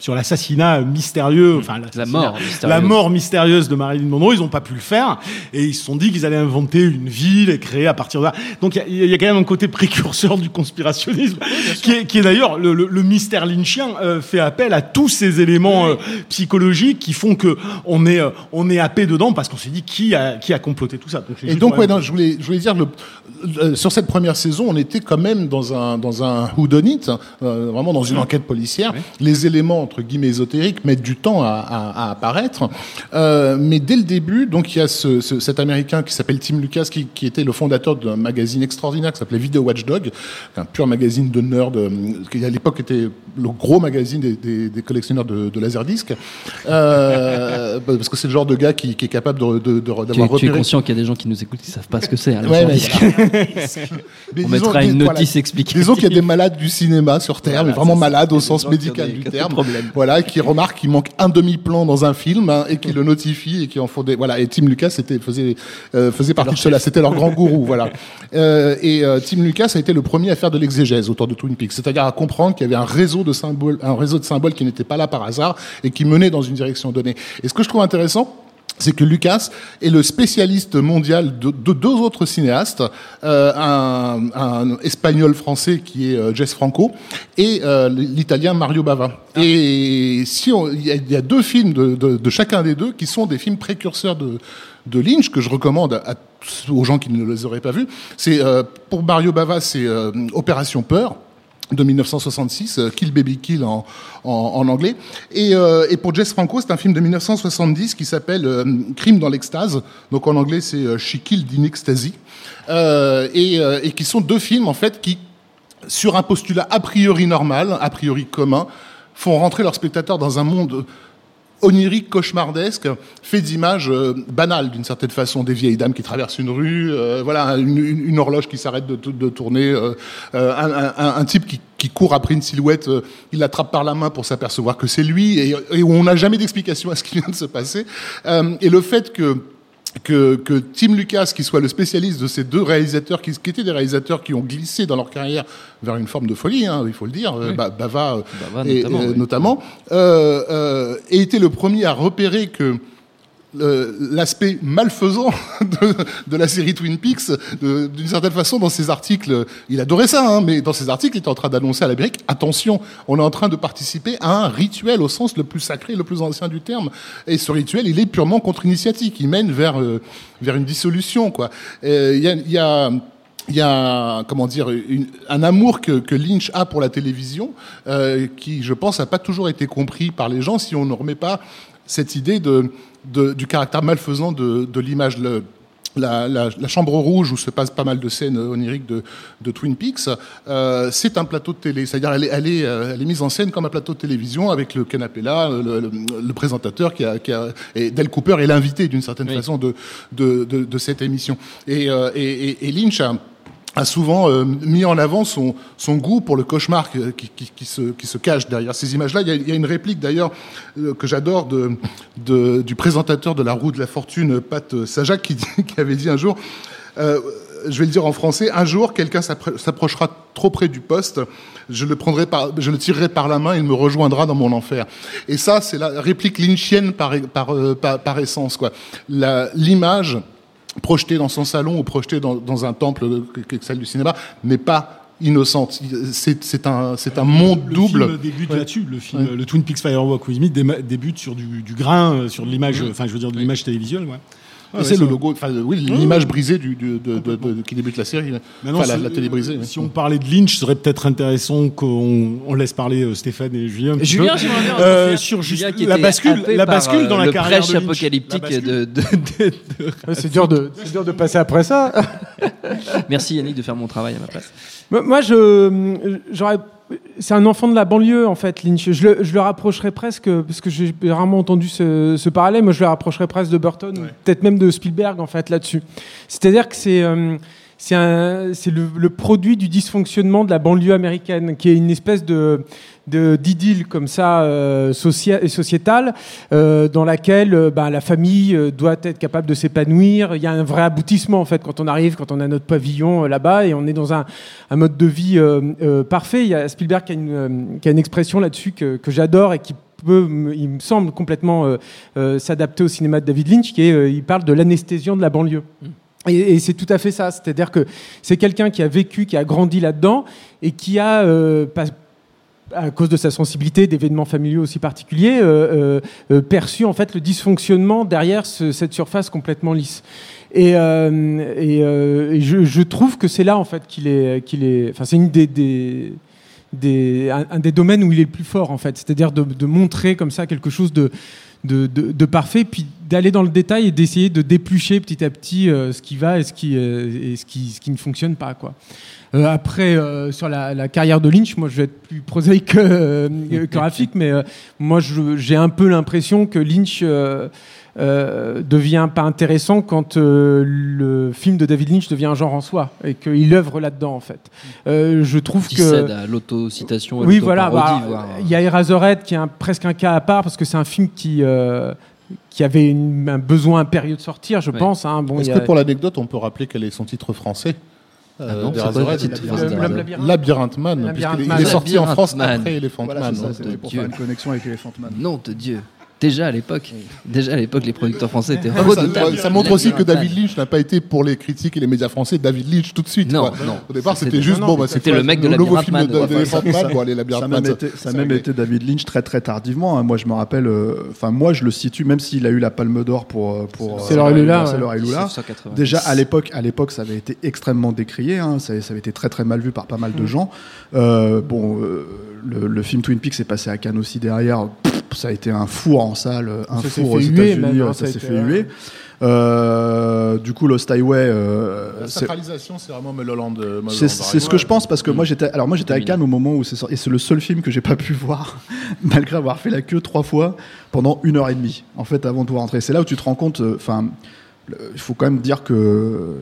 sur l'assassinat mystérieux, enfin
la mort, mystérieuse.
la mort mystérieuse de Marilyn Monroe. Ils n'ont pas pu le faire et ils se sont dit qu'ils allaient inventer une ville et créer à partir de là. Donc il y, y, a quand même un côté précurseur du conspirationnisme, oui, qui est, qui est d'ailleurs le, le, le, mystère lynchien euh, fait appel à tous ces éléments oui. euh, psychologiques qui font que on est euh, on est happé dedans parce qu'on s'est dit qui a qui a comploté tout ça.
Donc, et donc ouais, non, je voulais je voulais dire le, sur cette première saison, on était quand même dans un dans un whodunit, euh, vraiment dans une enquête policière. Les éléments entre guillemets ésotériques mettent du temps à, à- à apparaître. Euh, mais dès le début, donc il y a ce, ce- cet Américain qui s'appelle Tim Lucas, qui, qui était le fondateur d'un magazine extraordinaire qui s'appelait Video Watchdog, un pur magazine de nerd, euh, qui à l'époque était le gros magazine des, des- des collectionneurs de, de laserdiscs, euh, parce que c'est le genre de gars qui, qui est capable de- de- de- d'avoir
Tu, es- tu es
repéré.
conscient qu'il y a des gens qui nous écoutent qui savent pas ce que c'est. hein,
Ouais, mais. Mais
On
disons-
mettra une notice
voilà.
explicative.
Disons qu'il y a des malades du cinéma sur Terre,
Voilà,
mais vraiment malades au sens médical du terme. Voilà, qui remarquent qu'il manque un demi-plan dans un film hein, et qui le notifient et qui en font des. Voilà, et Tim Lucas était, faisait, euh, faisait partie de cela. C'était leur grand gourou. Voilà. Euh, et euh, Tim Lucas a été le premier à faire de l'exégèse autour de Twin Peaks, c'est-à-dire à comprendre qu'il y avait un réseau de symboles, un réseau de symboles qui n'était pas là par hasard et qui menait dans une direction donnée. Et ce que je trouve intéressant, c'est que Lucas est le spécialiste mondial de, de deux autres cinéastes, euh, un, un espagnol français qui est euh, Jess Franco et euh, l'italien Mario Bava. Et si il y, a- il y a deux films de, de- de chacun des deux qui sont des films précurseurs de, de Lynch que je recommande à, à- aux gens qui ne les auraient pas vus. C'est euh, pour Mario Bava, c'est Opération Peur de 1966, euh, Kill Baby Kill en, en, en anglais. Et, euh, et pour Jess Franco, c'est un film de 1970 qui s'appelle euh, Crime dans l'extase. Donc en anglais, c'est euh, She Killed in Ecstasy. Euh, et, euh, et qui sont deux films, en fait, qui, sur un postulat a priori normal, a priori commun, font rentrer leurs spectateurs dans un monde onirique, cauchemardesque, fait d'images euh, banales d'une certaine façon, des vieilles dames qui traversent une rue, euh, voilà, une, horloge qui s'arrête de, tourner, euh, euh, un, type qui, court après une silhouette, il l'attrape par la main pour s'apercevoir que c'est lui, et, et on n'a jamais d'explication à ce qui vient de se passer. Et le fait que que, que Tim Lucas, qui soit le spécialiste de ces deux réalisateurs, qui, qui étaient des réalisateurs qui ont glissé dans leur carrière vers une forme de folie, hein, il faut le dire, euh, Ba- Bava,
Bava
et,
notamment,
euh,
oui.
notamment, euh, euh, et était le premier à repérer que l'aspect malfaisant de, de la série Twin Peaks, d'une certaine façon, dans ses articles, il adorait ça, hein, mais dans ses articles, il était en train d'annoncer à l'Amérique, attention, on est en train de participer à un rituel au sens le plus sacré, le plus ancien du terme. Et ce rituel, il est purement contre-initiatique, il mène vers, euh, vers une dissolution. quoi. Euh, Il y a... y a il y a comment dire un amour que, que Lynch a pour la télévision euh, qui, je pense, n'a pas toujours été compris par les gens si on ne remet pas cette idée de, de- du caractère malfaisant de, de l'image. La, la- la chambre rouge où se passent pas mal de scènes oniriques de, de Twin Peaks, euh, c'est un plateau de télé. C'est-à-dire, elle est, elle, est, euh, elle est mise en scène comme un plateau de télévision avec le canapé là, le, le- le présentateur qui a, qui a et Del Cooper est l'invité d'une certaine
Oui.
façon de, de, de, de cette émission. Et, euh, et, et- et Lynch a a souvent euh, mis en avant son, goût pour le cauchemar qui, se, cache derrière ces images-là. Il y a, une réplique d'ailleurs euh, que j'adore du présentateur de La Roue de la Fortune, Pat Sajak, qui, avait dit un jour, euh, je vais le dire en français, un jour quelqu'un s'appro- s'approchera trop près du poste, je le prendrai je le tirerai par la main, il me rejoindra dans mon enfer. Et ça, c'est la réplique lynchienne par, par, essence. L'image projetée dans son salon ou projetée dans, dans un temple celle du cinéma n'est pas innocente. C'est un, c'est un monde
Le
double.
film débute là-dessus. Le film, le Twin Peaks Firewalk with Me débute sur du, du grain, euh, sur de l'image, enfin, je veux dire, de l'image télévisuelle, ouais. Ouais,
c'est le logo, enfin oui, l'image brisée du, du- de, de- de- qui débute la série.
Maintenant,
enfin, la, la télé brisée.
Si on parlait de Lynch, ce serait peut-être intéressant qu'on on laisse parler euh, Stéphane et Julien.
Julien,
peu.
j'aimerais bien
Euh, sur juste
Julien qui
la bascule,
happé
la bascule dans
euh,
la
le
carrière de
prêche
Lynch.
apocalyptique de, de- de- de-
Ouais, c'est dur de, c'est dur de passer après ça.
Merci Yannick de faire mon travail à ma place.
Moi, moi, je, j'aurais, c'est un enfant de la banlieue en fait, Lynch. Je le, je le rapprocherais presque, parce que j'ai rarement entendu ce, ce parallèle. Moi, je le rapprocherais presque de Burton, peut-être même de Spielberg en fait là-dessus. C'est-à-dire que c'est euh, c'est le, produit du dysfonctionnement de la banlieue américaine, qui est une espèce de d'idylle comme ça euh, sociétale euh, dans laquelle euh, bah, la famille euh, doit être capable de s'épanouir. Il y a un vrai aboutissement en fait quand on arrive, quand on a notre pavillon là-bas et on est dans un, mode de vie parfait. Il y a Spielberg qui a une, expression là-dessus que, j'adore et qui peut, il me semble complètement s'adapter au cinéma de David Lynch, qui est, il parle de l'anesthésion de la banlieue. Et, c'est tout à fait ça, c'est-à-dire que c'est quelqu'un qui a vécu, qui a grandi là-dedans et qui a, euh, à cause de sa sensibilité, d'événements familiaux aussi particuliers, euh, euh, perçu en fait le dysfonctionnement derrière ce- cette surface complètement lisse. Et, je, trouve que c'est là en fait qu'il est, qu'il est. Enfin, c'est un, des domaines où il est le plus fort en fait, c'est-à-dire de, montrer comme ça quelque chose de, de parfait, puis d'aller dans le détail et d'essayer de déplucher petit à petit euh, ce qui va et ce qui, euh, et ce qui, ce qui ne fonctionne pas quoi. Euh, après, euh, sur la, la carrière de Lynch, moi je vais être plus prosaïque que, euh, que graphique, mais moi j'ai un peu l'impression que Lynch devient pas intéressant quand le film de David Lynch devient un genre en soi et qu'il œuvre là-dedans en fait. Je trouve
Qui
que
cède à l'autocitation,
oui, voilà. bah, Il y a Eraserhead qui est un- presque un cas à part parce que c'est un film qui qui avait une- un besoin impérieux de sortir, je
Ouais.
pense. hein. Bon,
Est-ce que pour l'anecdote, on peut rappeler quel est son titre français
Ah
euh,
non, titre d'Eraserhead
Labyrinthe.
Labyrinthe Man,
Labyrinthe Man.
est sorti en France après
Man.
Elephant
Voilà,
Man.
c'est ça,
hein.
c'était pour
Dieu.
faire une connexion avec Elephant Man.
Nom de Dieu. Déjà à l'époque, déjà à l'époque, les producteurs français étaient
Ah, ça,
redoutables.
ça montre aussi que David Lynch n'a pas été pour les critiques et les médias français David Lynch tout de suite.
Non,
quoi.
non.
Au départ,
C'était-
juste
non,
bon, bah,
c'était le mec de
nouveau
Labyrinthe
film de- Man. Bon, allez,
Ça
Man, ça-
ça même été David Lynch très très tardivement. hein. Moi, je me rappelle. euh, Enfin, moi, je le situe, même s'il a eu la Palme d'Or pour euh, pour.
C'est Laura et Lula,
C'est
ouais.
Laura et Lula.
1990.
Déjà à l'époque, à l'époque, ça avait été extrêmement décrié. hein. Ça, avait été très très mal vu par pas mal de gens. Euh, bon, euh, le, le film Twin Peaks est passé à Cannes aussi derrière. Ça a été un four en salle, un
Ça
four aux États-Unis.
hein,
euh,
ça
s'est fait huer. Euh, du coup, Lost Highway, euh,
La
c'est-
sacralisation, c'est vraiment Mulholland. euh,
c'est ce que je pense parce que moi j'étais alors moi j'étais à. Cannes au moment où c'est sorti et c'est le seul film que j'ai pas pu voir malgré avoir fait la queue trois fois pendant une heure et demie en fait avant de pouvoir rentrer. C'est là où tu te rends compte. euh, Enfin, il faut quand même dire que euh,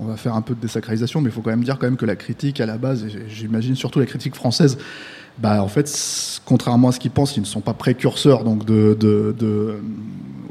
on va faire un peu de désacralisation, mais il faut quand même dire quand même que la critique à la base, et j'imagine surtout la critique française. Bah, en fait, c- contrairement à ce qu'ils pensent, ils ne sont pas précurseurs donc de, de, de-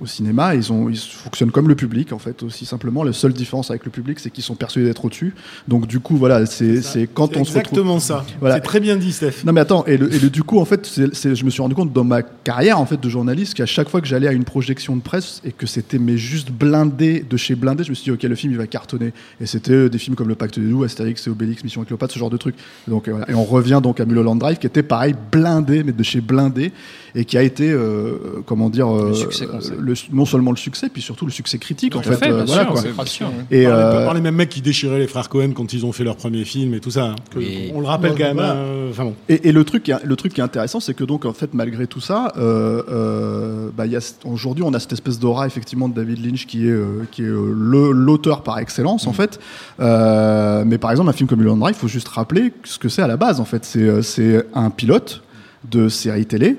au cinéma. Ils, ont, ils fonctionnent comme le public, en fait, aussi simplement. La seule différence avec le public, c'est qu'ils sont persuadés d'être au-dessus. Donc, du coup, voilà, c'est quand on se retrouve.
Exactement ça.
Voilà.
C'est très bien dit, Steph.
Non mais attends, et, le, et le- du coup en fait, je me suis rendu compte dans ma carrière en fait de journaliste qu'à chaque fois que j'allais à une projection de presse et que c'était mais juste blindé de chez blindé, je me suis dit ok le film il va cartonner. Et c'était euh, des films comme Le Pacte des Loups, Astérix et Obélix, Mission Cléopâtre, ce genre de trucs. Donc euh, voilà. et on revient donc à Mulholland Drive qui était pareil blindé mais de chez blindé et qui a été euh, comment dire euh,
Le succès qu'on sait.
le- non seulement le succès puis surtout le succès critique en
Tout
fait.
fait,
euh,
bien
voilà,
sûr,
quoi.
sûr, hein.
Et
par, les,
euh,
par les mêmes mecs qui déchiraient les frères Cohen quand ils ont fait leur premier film et tout ça. hein. Que-. On le rappelle
Ouais,
quand même.
voilà.
euh, bon.
Et, et le truc, qui est- le truc qui est intéressant, c'est que donc en fait, malgré tout ça, euh, euh, bah, il y a c- aujourd'hui, on a cette espèce d'aura effectivement de David Lynch qui est euh, qui est euh, le- l'auteur par excellence en fait. Euh, mais par exemple, un film comme Mulholland Drive, il faut juste rappeler ce que c'est à la base. En fait, c'est euh, c'est un pilote de série télé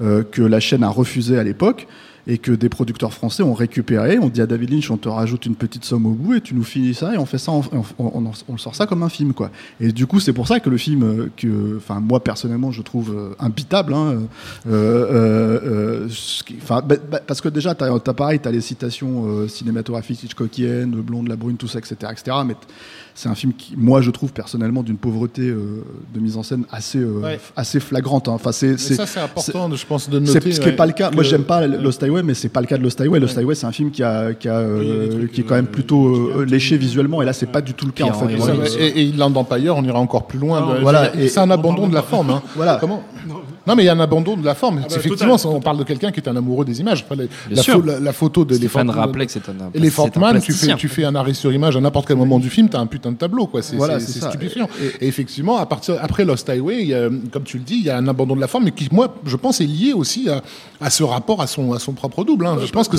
euh, que la chaîne a refusé à l'époque et que des producteurs français ont récupéré. On dit à David Lynch, on te rajoute une petite somme au bout et tu nous finis ça et on fait ça, on, sort ça comme un film, quoi. Et du coup, c'est pour ça que le film, euh, que, enfin, moi personnellement, je trouve euh, imbitable. Hein, euh, euh, euh, bah, bah, parce que déjà, t'as as pareil, t'as les citations cinématographiques Hitchcockiennes, le blond de la brune, tout ça, etc., etc. Mais c'est un film qui, moi, je trouve personnellement d'une pauvreté euh, de mise en scène assez, euh,
Ouais.
assez flagrante. hein. Enfin, c'est,
ça, c'est important, je pense, de
c'est
noter.
ce qui n'est pas le cas. Moi, j'aime pas Lost Highway, mais c'est pas le cas de Lost Highway. Lost Highway, c'est un film qui a, qui a, euh,
il trucs,
qui est quand même plutôt euh, léché visuellement. Et là, c'est pas du tout le cas en
en
fait.
Ça, Et, et Land Empire, on ira encore plus loin.
Non,
de-
voilà, et-
c'est un
on
abandon de la
pas.
forme. hein.
Voilà.
Comment? Non, mais il y a un abandon de la forme.
bah,
Effectivement,
total.
on parle de quelqu'un qui est un amoureux des images. Enfin, la, la la- la photo de
Stéphane rappelait que c'est un, un
Man, tu fais, tu fais un arrêt sur image à n'importe quel moment du film, t'as un putain de tableau, quoi. C'est
Voilà,
stupéfiant. Et, effectivement, à partir, après Lost Highway, il y a, comme tu le dis, il y a un abandon de la forme, mais qui, moi, je pense, est lié aussi à, à ce rapport à son, à son propre double. hein. Je pense que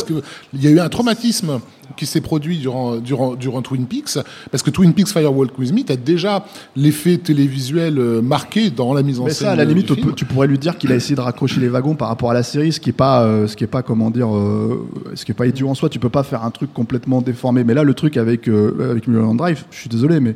il y a eu un traumatisme qui s'est produit durant, durant, durant Twin Peaks, parce que Twin Peaks Firewalk With Me, t'as déjà l'effet télévisuel euh, marqué dans la mise en
Mais
scène.
ça, à la limite,
film.
tu pourrais lui dire qu'il a essayé de raccrocher les wagons par rapport à la série, ce qui est pas, euh, ce qui est pas, comment dire, euh, ce qui est pas idiot en soi. Tu peux pas faire un truc complètement déformé. Mais là, le truc avec euh, avec Mulholland Drive, je suis désolé, mais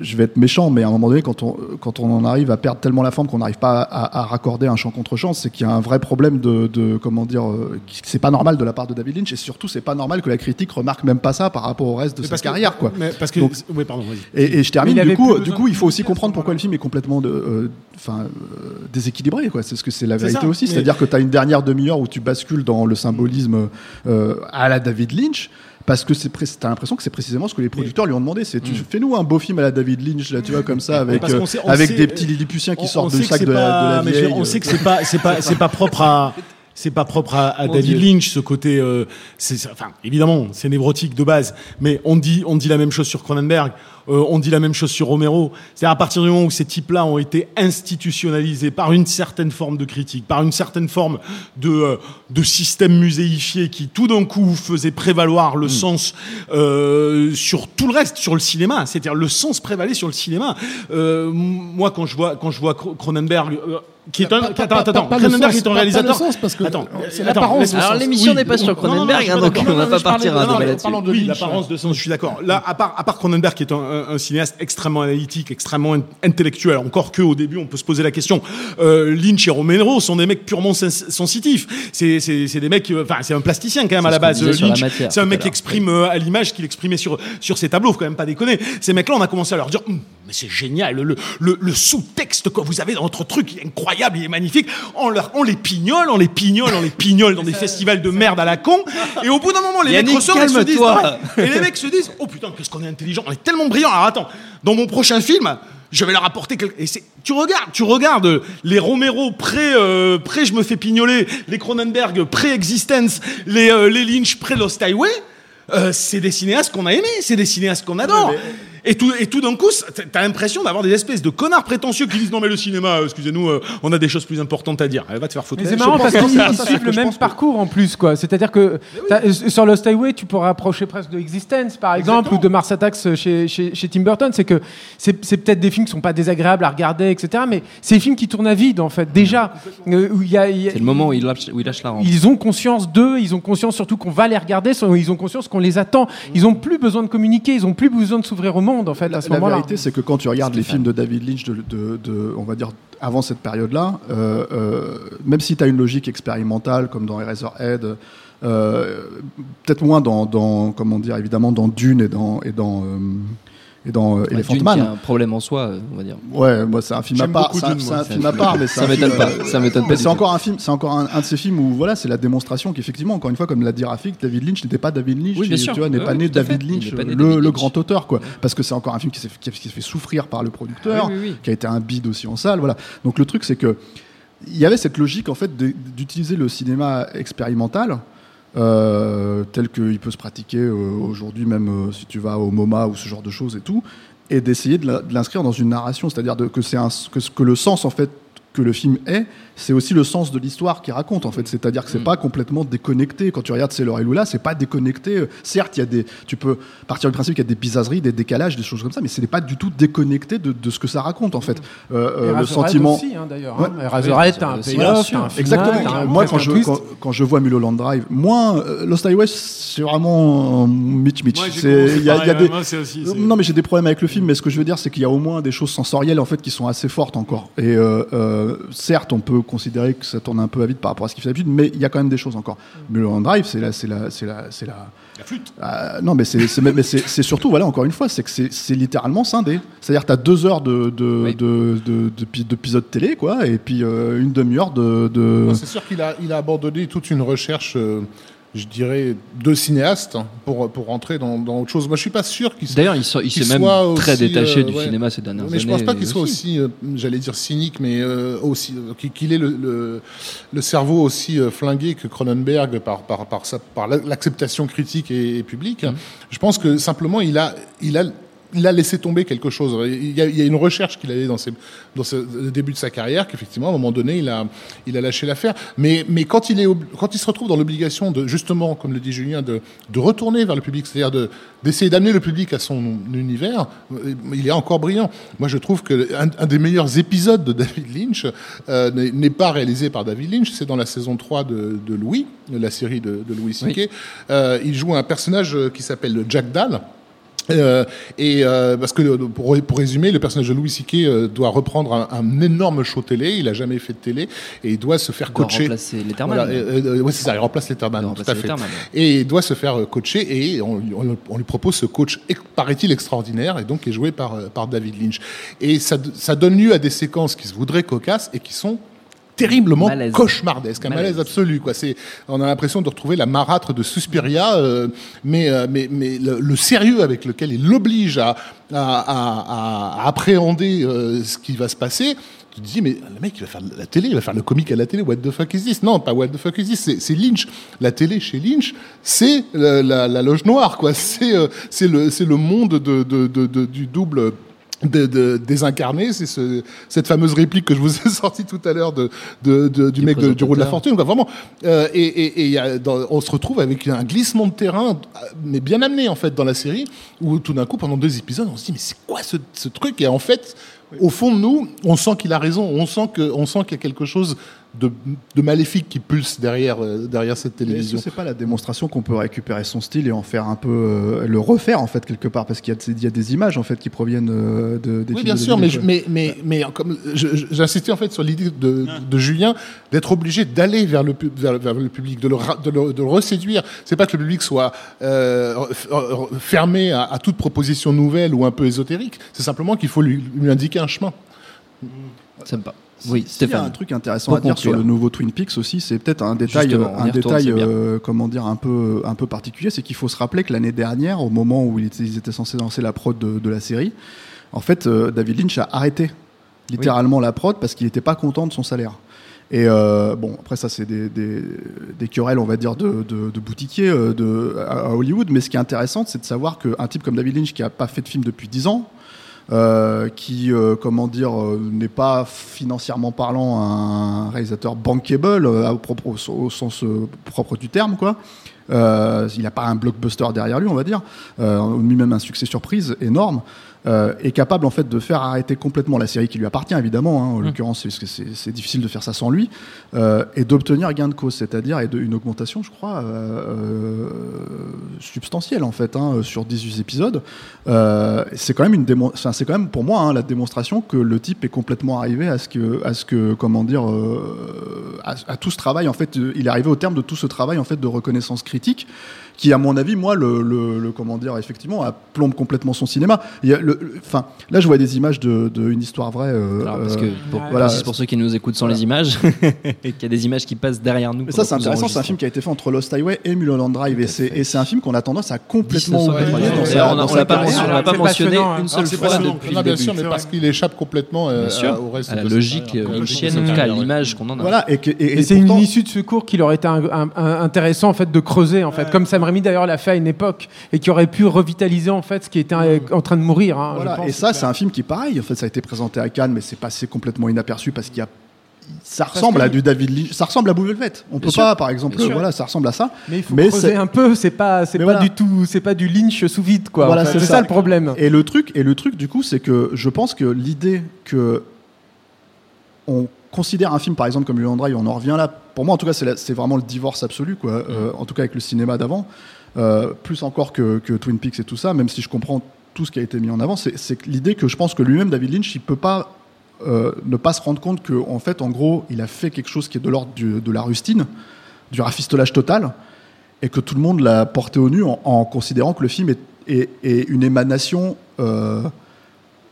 je- vais être méchant, mais à un moment donné, quand on, quand on en arrive à perdre tellement la forme qu'on n'arrive pas à, à raccorder un chant contre chant, c'est qu'il y a un vrai problème de, de comment dire, euh, c'est pas normal de la part de David Lynch, et surtout, c'est pas normal que la critique remarque même pas ça par rapport au reste de
Mais
sa
parce que-
carrière, quoi.
Mais parce que.
Donc-
oui, pardon, vas-y.
Et, et je termine, du coup, du coup, il faut aussi comprendre pourquoi le film est complètement de, euh, enfin, euh, déséquilibré. Quoi. C'est ce que c'est la vérité
ça,
aussi.
mais-
C'est-à-dire que tu as une dernière demi-heure où tu bascules dans le symbolisme euh, à la David Lynch. Parce que c'est, t'as l'impression que c'est précisément ce que les producteurs lui ont demandé. C'est, tu fais-nous un beau film à la David Lynch, là, tu vois, comme ça, avec, euh,
sait-
avec
sait-
des petits Lilliputiens qui sortent
que
sac de la, de la vieille.
On sait que c'est pas, c'est pas, c'est pas propre à. C'est pas propre à, à David
Dieu.
Lynch ce côté. euh, enfin, évidemment, c'est névrotique de base, mais on dit, on dit la même chose sur Cronenberg. euh, on dit la même chose sur Romero. C'est-à-dire à partir du moment où ces types-là ont été institutionnalisés par une certaine forme de critique, par une certaine forme de, euh, de système muséifié qui tout d'un coup faisait prévaloir le sens euh, sur tout le reste, sur le cinéma. C'est-à-dire le sens prévalait sur le cinéma. Euh, moi, quand je vois, quand je vois Cro- Cronenberg, euh, qui est un,
Pas- pas-
attends, attends,
pas- pas le
Cronenberg
sens,
est un
pas- pas
réalisateur.
le sens, parce que
attends, attends,
Alors l'émission
Oui,
n'est pas sur
Non, non, non,
Cronenberg, hein, donc on va
Non,
pas partir
de-
à
non,
débat
non,
là-dessus.
l'apparence de sens, je suis d'accord. Là, à part, à part Cronenberg, qui est un, un- un cinéaste extrêmement analytique, extrêmement in- intellectuel, encore que au début, on peut se poser la question. Euh, Lynch et Romero sont des mecs purement sens- sensitifs. C'est, c'est, c'est des mecs, euh, enfin, c'est un plasticien quand même à la base. Lynch, c'est un mec qui exprime euh, à l'image qu'il exprimait sur sur ses tableaux. Faut quand même pas déconner. Ces mecs-là, on a commencé à leur dire, Hum, mais c'est génial, le, sous-texte que vous avez dans votre truc, il est incroyable, il est magnifique. On, leur, on les pignole, on les pignole, on les pignole dans des festivals de merde à la con. Et au bout d'un moment, les
Yannick,
mecs ressortent et se disent, non, et les mecs se disent, oh putain, qu'est-ce qu'on est intelligent, on est tellement brillant. Alors attends, dans mon prochain film, je vais leur apporter quelque... Et tu regardes, tu regardes les Romero pré, euh, pré, je me fais pignoler, les Cronenberg pré-existence, les, euh, les Lynch pré-Lost Highway. Euh, c'est des cinéastes qu'on a aimés, c'est des cinéastes qu'on adore. Et tout, et tout d'un coup, t'as l'impression d'avoir des espèces de connards prétentieux qui disent non mais le cinéma, euh, excusez-nous, euh, on a des choses plus importantes à dire. Elle va te faire foutre.
Mais c'est marrant parce
que
qu'ils ils suivent
c'est
le même
que-
parcours en plus, quoi. C'est-à-dire que euh, sur Lost Highway, tu pourrais rapprocher presque de Existence, par exemple, ou de Mars Attacks chez, chez, chez Tim Burton. C'est que c'est c'est peut-être des films qui sont pas désagréables à regarder, etc. Mais c'est des films qui tournent à vide, en fait, déjà. Euh, où il y a- il y a-
C'est le moment où il lâche, où il lâche la rampe.
Ils ont conscience d'eux, ils ont conscience surtout qu'on va les regarder, ils ont conscience qu'on les attend. Ils ont plus besoin de communiquer, ils ont plus besoin de s'ouvrir au monde, en fait, à ce
La vérité, c'est que quand tu regardes les films de David Lynch, de, de- de- on va dire avant cette période-là, euh, euh, même si tu as une logique expérimentale, comme dans Eraserhead, euh, peut-être moins dans, dans, comment dire, évidemment dans Dune et dans, et dans, euh, et dans euh,
Bah,
Elephant
Dune,
Man.
qui a un problème en soi, euh, on va dire.
Ouais, moi c'est un film à part. C'est un, film à part, mais c'est
Ça m'étonne pas,
euh,
ça m'étonne pas
c'est encore un film, c'est encore un, un de ces films où voilà, c'est la démonstration qu'effectivement, encore une fois, comme l'a dit Rafik, David Lynch n'était pas David Lynch,
Oui, bien
il-
sûr.
tu vois, n'est
Ouais,
pas
oui,
né. David Lynch,
n'est pas né
le,
David
le
Lynch.
grand auteur, quoi, parce que c'est encore un film qui s'est fait, qui s'est fait souffrir par le producteur,
oui.
qui a été un bide aussi en salle, voilà. Donc le truc, c'est que il y avait cette logique en fait d'utiliser le cinéma expérimental. Euh, tel qu'il peut se pratiquer euh, aujourd'hui, même euh, si tu vas au MoMA ou ce genre de choses et tout, et d'essayer de l'inscrire dans une narration, c'est-à-dire que que, que le sens en fait que le film est, c'est aussi le sens de l'histoire qu'il raconte en fait. C'est-à-dire que c'est pas complètement déconnecté. Quand tu regardes C'est Laure et Lula, c'est pas déconnecté. Euh, Certes, il y a des, tu peux partir du principe qu'il y a des bizarreries, des décalages, des choses comme ça, mais ce n'est pas du tout déconnecté de, de ce que ça raconte en fait. Euh, euh,
Et
le sentiment.
aussi, hein, d'ailleurs.
Ouais.
hein. Razorhead, t'as un
aussi,
payoff,
Exactement.
un-
Moi, quand je, quand, quand je vois Mulholland Drive, moins euh, Lost Highway, c'est vraiment Mitch Mitch. Il y a, y a des,
aussi, c'est-
non, mais j'ai des problèmes avec le film. Mais ce que je veux dire, c'est qu'il y a au moins des choses sensorielles en fait qui sont assez fortes encore. Et euh, euh, certes, on peut considérer que ça tourne un peu à vide par rapport à ce qu'il fait d'habitude, mais il y a quand même des choses encore. Mulholland Drive, c'est la, c'est la, c'est la, c'est la.
La flûte.
Euh, non, mais c'est c'est- mais c'est- c'est surtout, voilà, encore une fois, c'est que c'est c'est littéralement scindé. C'est-à-dire que tu as deux heures de, de,
Oui.
de, de, de pi- d'épisode télé, quoi, et puis euh, une demi-heure de. de...
Bon, C'est sûr qu'il a, il a abandonné toute une recherche, euh, je dirais, de cinéaste hein, pour, pour rentrer dans, dans autre chose. Moi, je suis pas sûr qu'il
D'ailleurs, il, so- il
qu'il
s'est même très détaché
euh,
du
ouais.
cinéma ces dernières
Mais
années.
je pense pas qu'il soit
aussi.
euh, j'allais dire cynique, mais euh, aussi euh, qu'il- ait le, le, le cerveau aussi euh, flingué que Cronenberg par par par, sa- par la- l'acceptation critique et, et publique.
Mm.
Je pense que simplement il a il a il a laissé tomber quelque chose. Il y a, il y a une recherche qu'il avait dans, ses, dans ce, début de sa carrière, qu'effectivement, à un moment donné, il a, il a lâché l'affaire. Mais, mais quand, il est, quand il se retrouve dans l'obligation de, justement, comme le dit Julien, de, de retourner vers le public, c'est-à-dire de, d'essayer d'amener le public à son univers, il est encore brillant. Moi, je trouve que un, un des meilleurs épisodes de David Lynch euh, n'est n'est pas réalisé par David Lynch, c'est dans la saison 3 de, de Louis, la série de, de Louis C.K. Euh, il joue un personnage euh, qui s'appelle Jack Dahl. Euh, et euh, parce que euh, pour, pour résumer, le personnage de Louis C.K. euh, doit reprendre un, un énorme show télé. Il a jamais fait de télé et il doit se faire
Il doit
coacher.
remplacer Letterman.
Voilà, euh, euh, ouais, c'est ça. Il remplace Letterman,
Il
tout à fait. Et il doit se faire coacher et on, lui- on lui- on lui propose ce coach, paraît-il extraordinaire, et donc qui est joué par par David Lynch. Et ça ça donne lieu à des séquences qui se voudraient cocasses et qui sont terriblement
Malaise.
cauchemardesques, un malaise
Malaise.
absolu. Quoi. C'est, on a l'impression de retrouver la marâtre de Suspiria, euh, mais, euh, mais, mais le, le sérieux avec lequel il l'oblige à, à, à- à- à appréhender euh, ce qui va se passer, tu te dis, mais le mec, il va faire la télé, il va faire le comique à la télé. What the fuck is this? Non, pas what the fuck is this. C'est, c'est Lynch. La télé chez Lynch, c'est la, la- la loge noire, quoi. C'est, euh, c'est le, c'est le monde de, de, de- de- du double. De, de- désincarné, c'est ce, cette fameuse réplique que je vous ai sortie tout à l'heure de, de, de- du
Du
mec de- du rôle de la fortune. Quoi, vraiment. Euh, et et, et y a dans- on se retrouve avec un glissement de terrain, euh, mais bien amené en fait dans la série, où tout d'un coup, pendant deux épisodes, on se dit mais c'est quoi ce, ce truc? Et en fait, au fond de nous, on sent qu'il a raison. On sent que, on sent qu'il y a quelque chose de, de maléfique qui pulse derrière, euh, derrière cette télévision.
c'est pas la démonstration qu'on peut récupérer son style et en faire un peu euh, le refaire en fait quelque part? Parce qu'il y, a- il y a des images en fait qui proviennent euh, de, des
Oui,
films
bien
de
sûr, mais, je- mais, mais, mais comme j'insistais en fait sur l'idée de, de Julien d'être obligé d'aller vers le, pu- vers, vers le public, de le, de le, de le reséduire. C'est pas que le public soit euh, fermé à, à toute proposition nouvelle ou un peu ésotérique. C'est simplement qu'il faut lui, lui indiquer un chemin.
Sympa. Oui,
S'il y a
Stéphane.
un truc intéressant à dire sur le nouveau Twin Peaks aussi, c'est peut-être un détail,
Justement,
un
retourne,
détail, euh, comment dire, un peu, un peu particulier, c'est qu'il faut se rappeler que l'année dernière, au moment où ils étaient, ils étaient censés lancer la prod de, de la série, en fait, euh, David Lynch a arrêté littéralement la prod parce qu'il n'était pas content de son salaire. Et euh, bon, après ça, c'est des, des, des querelles, on va dire, de, de, de boutiquiers de, à à Hollywood. Mais ce qui est intéressant, c'est de savoir qu'un type comme David Lynch, qui a pas fait de film depuis 10 ans, euh, qui, euh, comment dire, euh, n'est pas financièrement parlant un réalisateur bankable au, sens propre du terme, quoi. Il n'a pas un blockbuster derrière lui, on va dire, ni même un succès surprise énorme. Euh, est capable en fait de faire arrêter complètement la série qui lui appartient évidemment, hein, en l'occurrence parce que c'est difficile de faire ça sans lui, euh, et d'obtenir gain de cause, c'est-à-dire une augmentation, je crois, euh, substantielle en fait hein, sur 18 épisodes. C'est quand même une c'est quand même pour moi hein, la démonstration que le type est complètement arrivé à ce que, à ce que comment dire, à, à tout ce travail en fait, il est arrivé au terme de tout ce travail en fait de reconnaissance critique qui, à mon avis, moi, le, le- le- comment dire, effectivement, a plombe complètement son cinéma. Il y a le- le- Enfin, là, je vois des images de, de une histoire vraie. euh,
Alors, parce que
euh,
pour,
Ouais.
voilà.
pour ceux qui nous écoutent sans
Voilà.
les images, et qu'il y a des images qui passent derrière nous.
Mais ça, c'est
que
intéressant. C'est un film qui a été fait entre Lost Highway et Mulholland Drive. Et c'est, et c'est un film qu'on a tendance à complètement
1900,
oublier
ouais,
dans
ouais,
sa-
on l'a pas on pas mentionné
passionnant, hein.
une seule fois depuis
bien sûr, mais parce qu'il échappe complètement euh,
Bien sûr.
à- au reste
à la logique euh, en tout cas, l'image qu'on en a.
Voilà. Et, que- et-
Et,
et
c'est une issue de secours qu'il aurait été un- un- un- intéressant en fait de creuser en fait, comme Sam D'ailleurs l'a fait à une époque et qui aurait pu revitaliser en fait ce qui était euh, en train de mourir. hein, je
Voilà,
pense.
et ça, c'est un film qui, pareil, en fait, ça a été présenté à Cannes, mais c'est passé complètement inaperçu parce qu'il y a. Ça ressemble à du David Lynch, ça ressemble à Blue Velvet. On peut
sûr.
pas, par exemple, voilà, ça ressemble à ça.
Mais il faut
Mais
creuser
c'est-
un peu. C'est pas, c'est pas
voilà.
du tout, c'est pas du Lynch sous vide quoi. en
Voilà,
fait.
c'est
c'est
ça.
ça le problème.
Et le truc, et le truc du coup, c'est que je pense que l'idée que on considère un film, par exemple, comme Mulholland Drive, on en revient là. Pour moi, en tout cas, c'est vraiment le divorce absolu, quoi. Euh, en tout cas, avec le cinéma d'avant, Euh, plus encore que, que Twin Peaks et tout ça. Même si je comprends tout ce qui a été mis en avant, c'est l'idée que je pense que lui-même, David Lynch, il peut pas euh, ne pas se rendre compte que, en fait, en gros, il a fait quelque chose qui est de l'ordre de la rustine, du rafistolage total, et que tout le monde l'a porté au nu en, en considérant que le film est, est- est une émanation euh,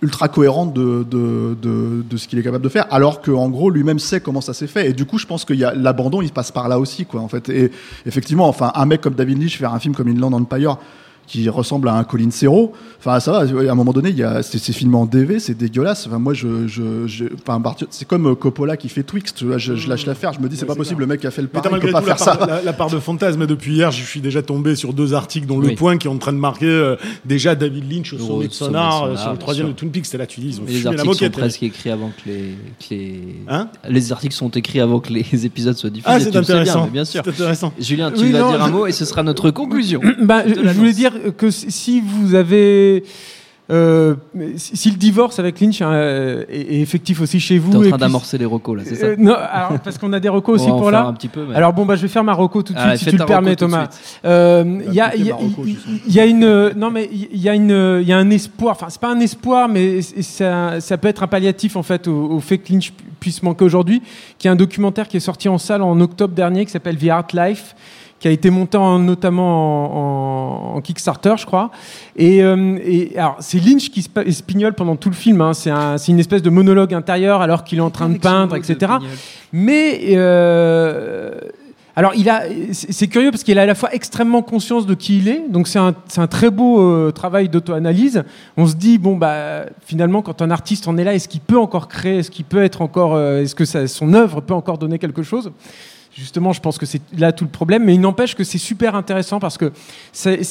ultra cohérente de, de, de, de ce qu'il est capable de faire, alors qu'en gros lui-même sait comment ça s'est fait. Et du coup, je pense qu'il y a l'abandon, il passe par là aussi, quoi, en fait. Et effectivement, enfin, un mec comme David Lynch faire un film comme Inland Empire qui ressemble à un Colin Serrault. Enfin, ça va. À un moment donné, il y a, c'est, c'est filmé en DV, c'est dégueulasse. Enfin, moi, je, je, je- enfin, Bart- c'est comme euh, Coppola qui fait Twix. Tu vois, je, je lâche l'affaire. Je me dis, c'est
Ouais,
pas
c'est
possible.
clair.
Le mec qui a fait le pareil, il peut pas
tout
faire
la part,
ça.
la, la part de fantasme. Depuis hier, je suis déjà tombé sur deux articles, dont
Oui.
Le Point, qui est en train de marquer euh, déjà David Lynch au
Le
sommet de
sommet
son
de
art,
son
euh, sur le
bien
troisième de. Twin Peaks. C'était là, tu dis, ils ont
les
fumé la
articles sont
moquette.
presque écrits avant que les, que les...
Hein
les articles sont écrits avant que les épisodes soient diffusés.
Ah, c'est
bien,
intéressant.
mais bien sûr.
C'est intéressant.
Julien, tu vas dire un mot et ce sera notre conclusion.
Bah,
Je
voulais dire que si vous avez euh, si le divorce avec Lynch euh, est, est effectif aussi chez vous,
T'es en train d'amorcer les recos là, c'est ça
Euh, non, alors, parce qu'on a des recos aussi pour là.
un petit peu. mais-
Alors bon, bah, je vais faire ma reco tout de suite,
Allez,
si tu le permets, Thomas.
suite.
Euh, Il y a, il y a- il- il y a une, non mais il y a une, il y a un espoir. Enfin, c'est pas un espoir, mais ça, ça peut être un palliatif en fait au, au fait que Lynch pu- puisse manquer aujourd'hui. Qui est un documentaire qui est sorti en salle en octobre dernier, qui s'appelle The Art Life qui a été monté en- notamment en, en Kickstarter, je crois. Et, euh, et alors, c'est Lynch qui espignole pendant tout le film. hein. C'est un- c'est une espèce de monologue intérieur alors qu'il est en train de peindre,
de
etc. Mais euh, Alors, il a, c'est curieux parce qu'il a à la fois extrêmement conscience de qui il est, donc c'est un, très beau euh, travail d'auto-analyse. On se dit, bon, bah, finalement, quand un artiste en est là, est-ce qu'il peut encore créer Est-ce qu'il peut être encore. euh, est-ce que ça- son œuvre peut encore donner quelque chose? Justement, je pense que c'est là tout le problème, mais il n'empêche que c'est super intéressant parce que c'est-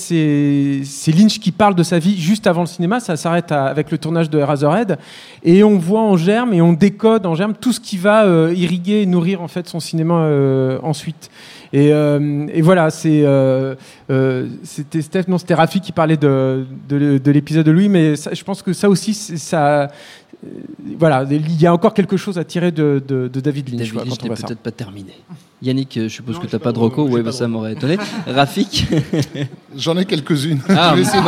Lynch qui parle de sa vie juste avant le cinéma, ça s'arrête avec le tournage de Eraserhead, et on voit en germe et on décode en germe tout ce qui va euh, irriguer et nourrir en fait son cinéma euh, ensuite. Et, euh, et voilà, c'est c'était Steph, non c'était Rafi qui parlait de, de, de l'épisode de Louis, mais ça, je pense que ça aussi, ça, voilà, il y a encore quelque chose à tirer de, de, de David Lynch.
David Lynch n'est peut-être pas terminé. Yannick, euh, je suppose
Non,
que tu n'as
pas
pas
de
de reco.
reco, j'ai
Ouais,
pas
bah, ça m'aurait étonné. Rafik
J'en ai quelques-unes.
Ah,
je, vais essayer,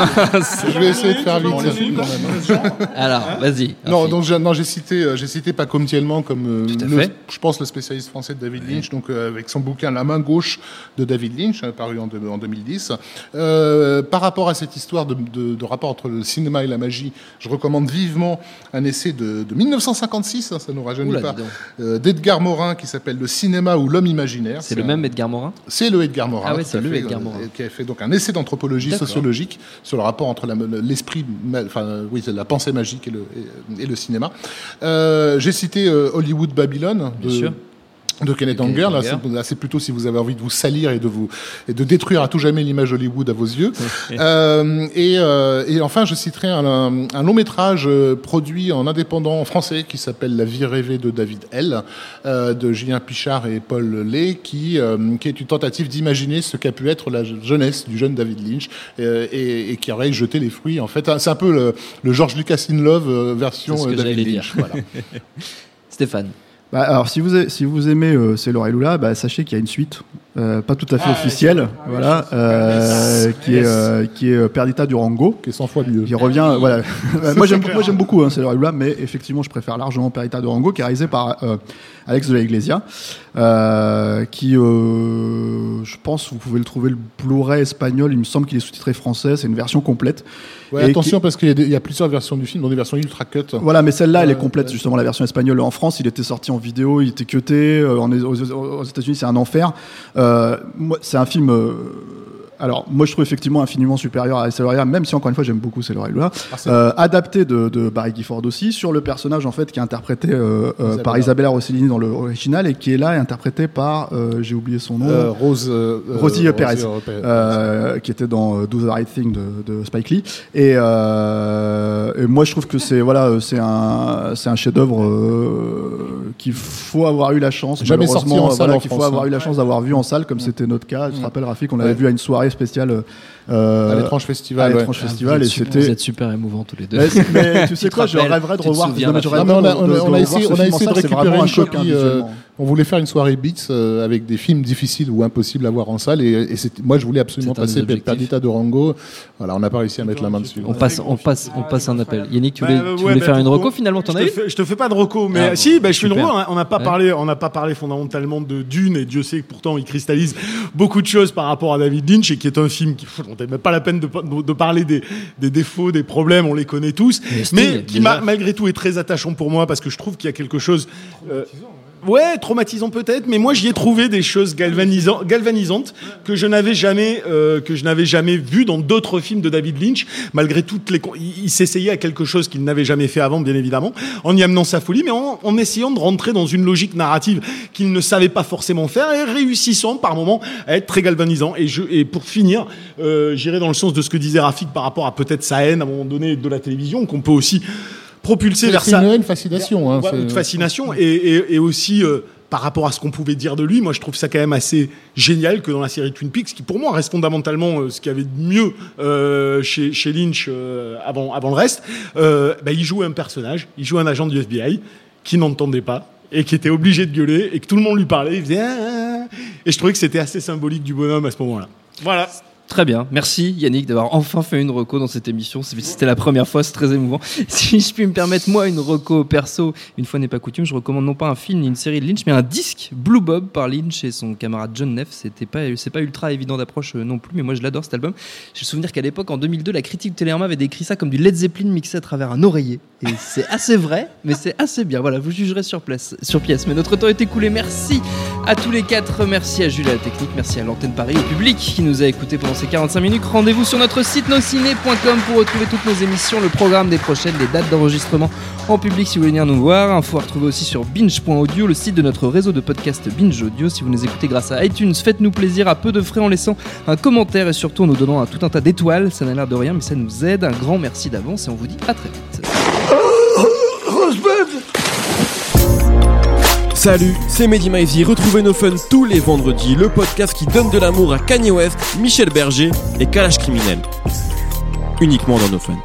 je vais essayer de faire vite.
Même.
Alors, vas-y.
Non, donc j'ai, non, j'ai cité, euh, j'ai cité Paco Mtielman comme euh, le- je pense le spécialiste français de David Lynch, donc euh, avec son bouquin La main gauche de David Lynch, euh, paru en, deux- en 2010. Euh, par rapport à cette histoire de, de- de rapport entre le cinéma et la magie, je recommande vivement un essai de, de 1956, hein, ça nous rajeunit
Oula,
pas, euh, d'Edgar Morin qui s'appelle Le cinéma ou l'homme imaginaire.
C'est le
un-
même Edgar Morin
c'est le Edgar Morin.
Ah ouais, c'est
a
le
fait,
Edgar
euh,
Morin.
Qui a fait donc un essai d'anthropologie sociologique sur le rapport entre la- l'esprit, enfin euh, oui, la pensée magique et le, et, et le cinéma. Euh, J'ai cité euh, Hollywood Babylon de,
Bien sûr.
De Kenneth Anger. Là, c'est- là, c'est plutôt si vous avez envie de vous salir et de vous et de détruire à tout jamais l'image Hollywood à vos yeux. Euh, et, euh, et enfin, je citerai un, un- long métrage euh, produit en indépendant français qui s'appelle La vie rêvée de David L. euh, de Julien Pichard et Paul Lay, qui, euh, qui est une tentative d'imaginer ce qu'a pu être la jeunesse du jeune David Lynch euh, et, et qui aurait jeté les fruits. En fait, c'est un peu le, le George Lucas in Love version David Lynch. Voilà.
Stéphane.
Bah, alors, si vous, aimez euh, C'est et Lula, bah, sachez qu'il y a une suite, euh, pas tout à fait officielle, voilà, euh, qui, est, euh, qui est Perdita Durango,
Qui est 100 fois mieux.
qui revient. voilà. moi, j'aime, moi, j'aime beaucoup hein, C'est Lula, mais effectivement, je préfère largement Perdita Durango, qui est réalisé par euh, Alex de la Iglesia, euh, qui, euh, je pense, vous pouvez le trouver le Blu-ray espagnol. Il me semble qu'il est sous-titré français. C'est une version complète.
Ouais,
Et
attention parce qu'il y, a des- il y a plusieurs versions du film, dont des versions ultra cut.
Voilà, mais celle-là, elle est complète, justement, la version espagnole. En France, il était sorti en vidéo, il était cuté. euh, aux, aux États-Unis, c'est un enfer. Euh, moi, c'est un film. Alors, moi, je trouve effectivement infiniment supérieur à Celoria, même si, encore une fois, j'aime beaucoup Lula.
Ah, c'est-
Euh, adapté de, de Barry Gifford aussi, sur le personnage, en fait, qui est interprété euh, euh,
Isabella.
par Isabella Rossellini dans l'original et qui est là, interprété par, euh, j'ai oublié son nom.
Euh, Rose, euh,
Rosie Perez, qui était dans Do the Right Thing de, de Spike Lee. Et, euh, et moi, je trouve que c'est voilà, c'est un, c'est un chef-d'œuvre euh, qu'il faut avoir eu la chance,
Jamais sorti
malheureusement,
en salle
voilà, qu'il faut
France,
avoir
hein.
eu la chance d'avoir vu en salle, comme c'était notre cas. Je te rappelle, Rafik, on l'avait
Ouais.
vu à une soirée spéciale euh,
à l'étrange
à
ouais.
l'étrange festival,
vous,
et
êtes super,
c'était.
vous êtes super émouvants tous les deux.
Mais, mais tu sais quoi, je rêverais de revoir.
on a- essayé- de récupérer une
un choc, hein,
copie, euh,
visuellement.
On voulait faire une soirée Beats euh, avec des films difficiles ou impossibles à voir en salle. Et, moi, je voulais absolument passer. Perdita de Rango. Voilà, on n'a pas réussi à mettre la main dessus.
On passe, on passe, on passe un appel. Yannick, tu
Bah,
voulais,
euh,
tu
ouais,
voulais
bah,
faire une reco finalement, t'en
je
as
te,
eu
fais, je te fais pas de reco, mais
Ah,
si, bah, je fais une reco. On n'a pas parlé, on n'a pas parlé fondamentalement de Dune, et Dieu sait que pourtant il cristallise beaucoup de choses par rapport à David Lynch, et qui est un film qui, n'a même pas la peine de, parler des, des défauts, des problèmes, on les connaît tous,
Mais
qui malgré tout est très attachant pour moi parce que je trouve qu'il y a quelque chose. euh, Ouais, traumatisant peut-être, mais moi j'y ai trouvé des choses galvanisan- galvanisantes que je n'avais jamais euh, que je n'avais jamais vu dans d'autres films de David Lynch. Malgré toutes les, il s'essayait à quelque chose qu'il n'avait jamais fait avant, bien évidemment, en y amenant sa folie, mais en, en essayant de rentrer dans une logique narrative qu'il ne savait pas forcément faire et réussissant par moments à être très galvanisant. Et je et pour finir, euh, j'irai dans le sens de ce que disait Rafik par rapport à peut-être sa haine à un moment donné de la télévision qu'on peut aussi propulser
C'est
vers
c'est
ça
une, une fascination. Hein,
Ouais, une fascination et, et- et aussi euh, par rapport à ce qu'on pouvait dire de lui, moi je trouve ça quand même assez génial que dans la série Twin Peaks, qui pour moi reste fondamentalement euh, ce qu'il y avait de mieux euh, chez, chez Lynch euh, avant, avant le reste, euh, bah, il joue un personnage, il joue un agent du FBI qui n'entendait pas et qui était obligé de gueuler et que tout le monde lui parlait, il faisait Ah, ah, ah et je trouvais que c'était assez symbolique du bonhomme à ce moment-là. Voilà.
Très bien, merci Yannick d'avoir enfin fait une reco dans cette émission. C'était la première fois, c'est très émouvant. Si je puis me permettre, moi, une reco perso, une fois n'est pas coutume, je recommande non pas un film ni une série de Lynch, mais un disque Blue Bob par Lynch et son camarade John Neff. C'était pas, c'est pas ultra évident d'approche euh, non plus, mais moi je l'adore cet album. J'ai le souvenir qu'à l'époque, en 2002, la critique de Télérama avait décrit ça comme du Led Zeppelin mixé à travers un oreiller. Et c'est assez vrai, mais c'est assez bien. Voilà, vous jugerez sur, place, sur pièce. Mais notre temps est écoulé. Merci à tous les quatre. Merci à Jules la technique. Merci à l'antenne Paris, au public qui nous a écoutés pendant ces 45 minutes. Rendez-vous sur notre site nosciné.com pour retrouver toutes nos émissions, le programme des prochaines, les dates d'enregistrement en public si vous voulez venir nous voir. Info à retrouver aussi sur binge.audio, le site de notre réseau de podcast Binge Audio. Si vous nous écoutez grâce à iTunes, faites-nous plaisir à peu de frais en laissant un commentaire et surtout en nous donnant un tout un tas d'étoiles. Ça n'a l'air de rien, mais ça nous aide. Un grand merci d'avance et on vous dit à très vite.
Salut, c'est Mehdi Maizy. Retrouvez nos fun tous les vendredis, le podcast qui donne de l'amour à Kanye West, Michel Berger et Kalash Criminel. Uniquement dans nos fun.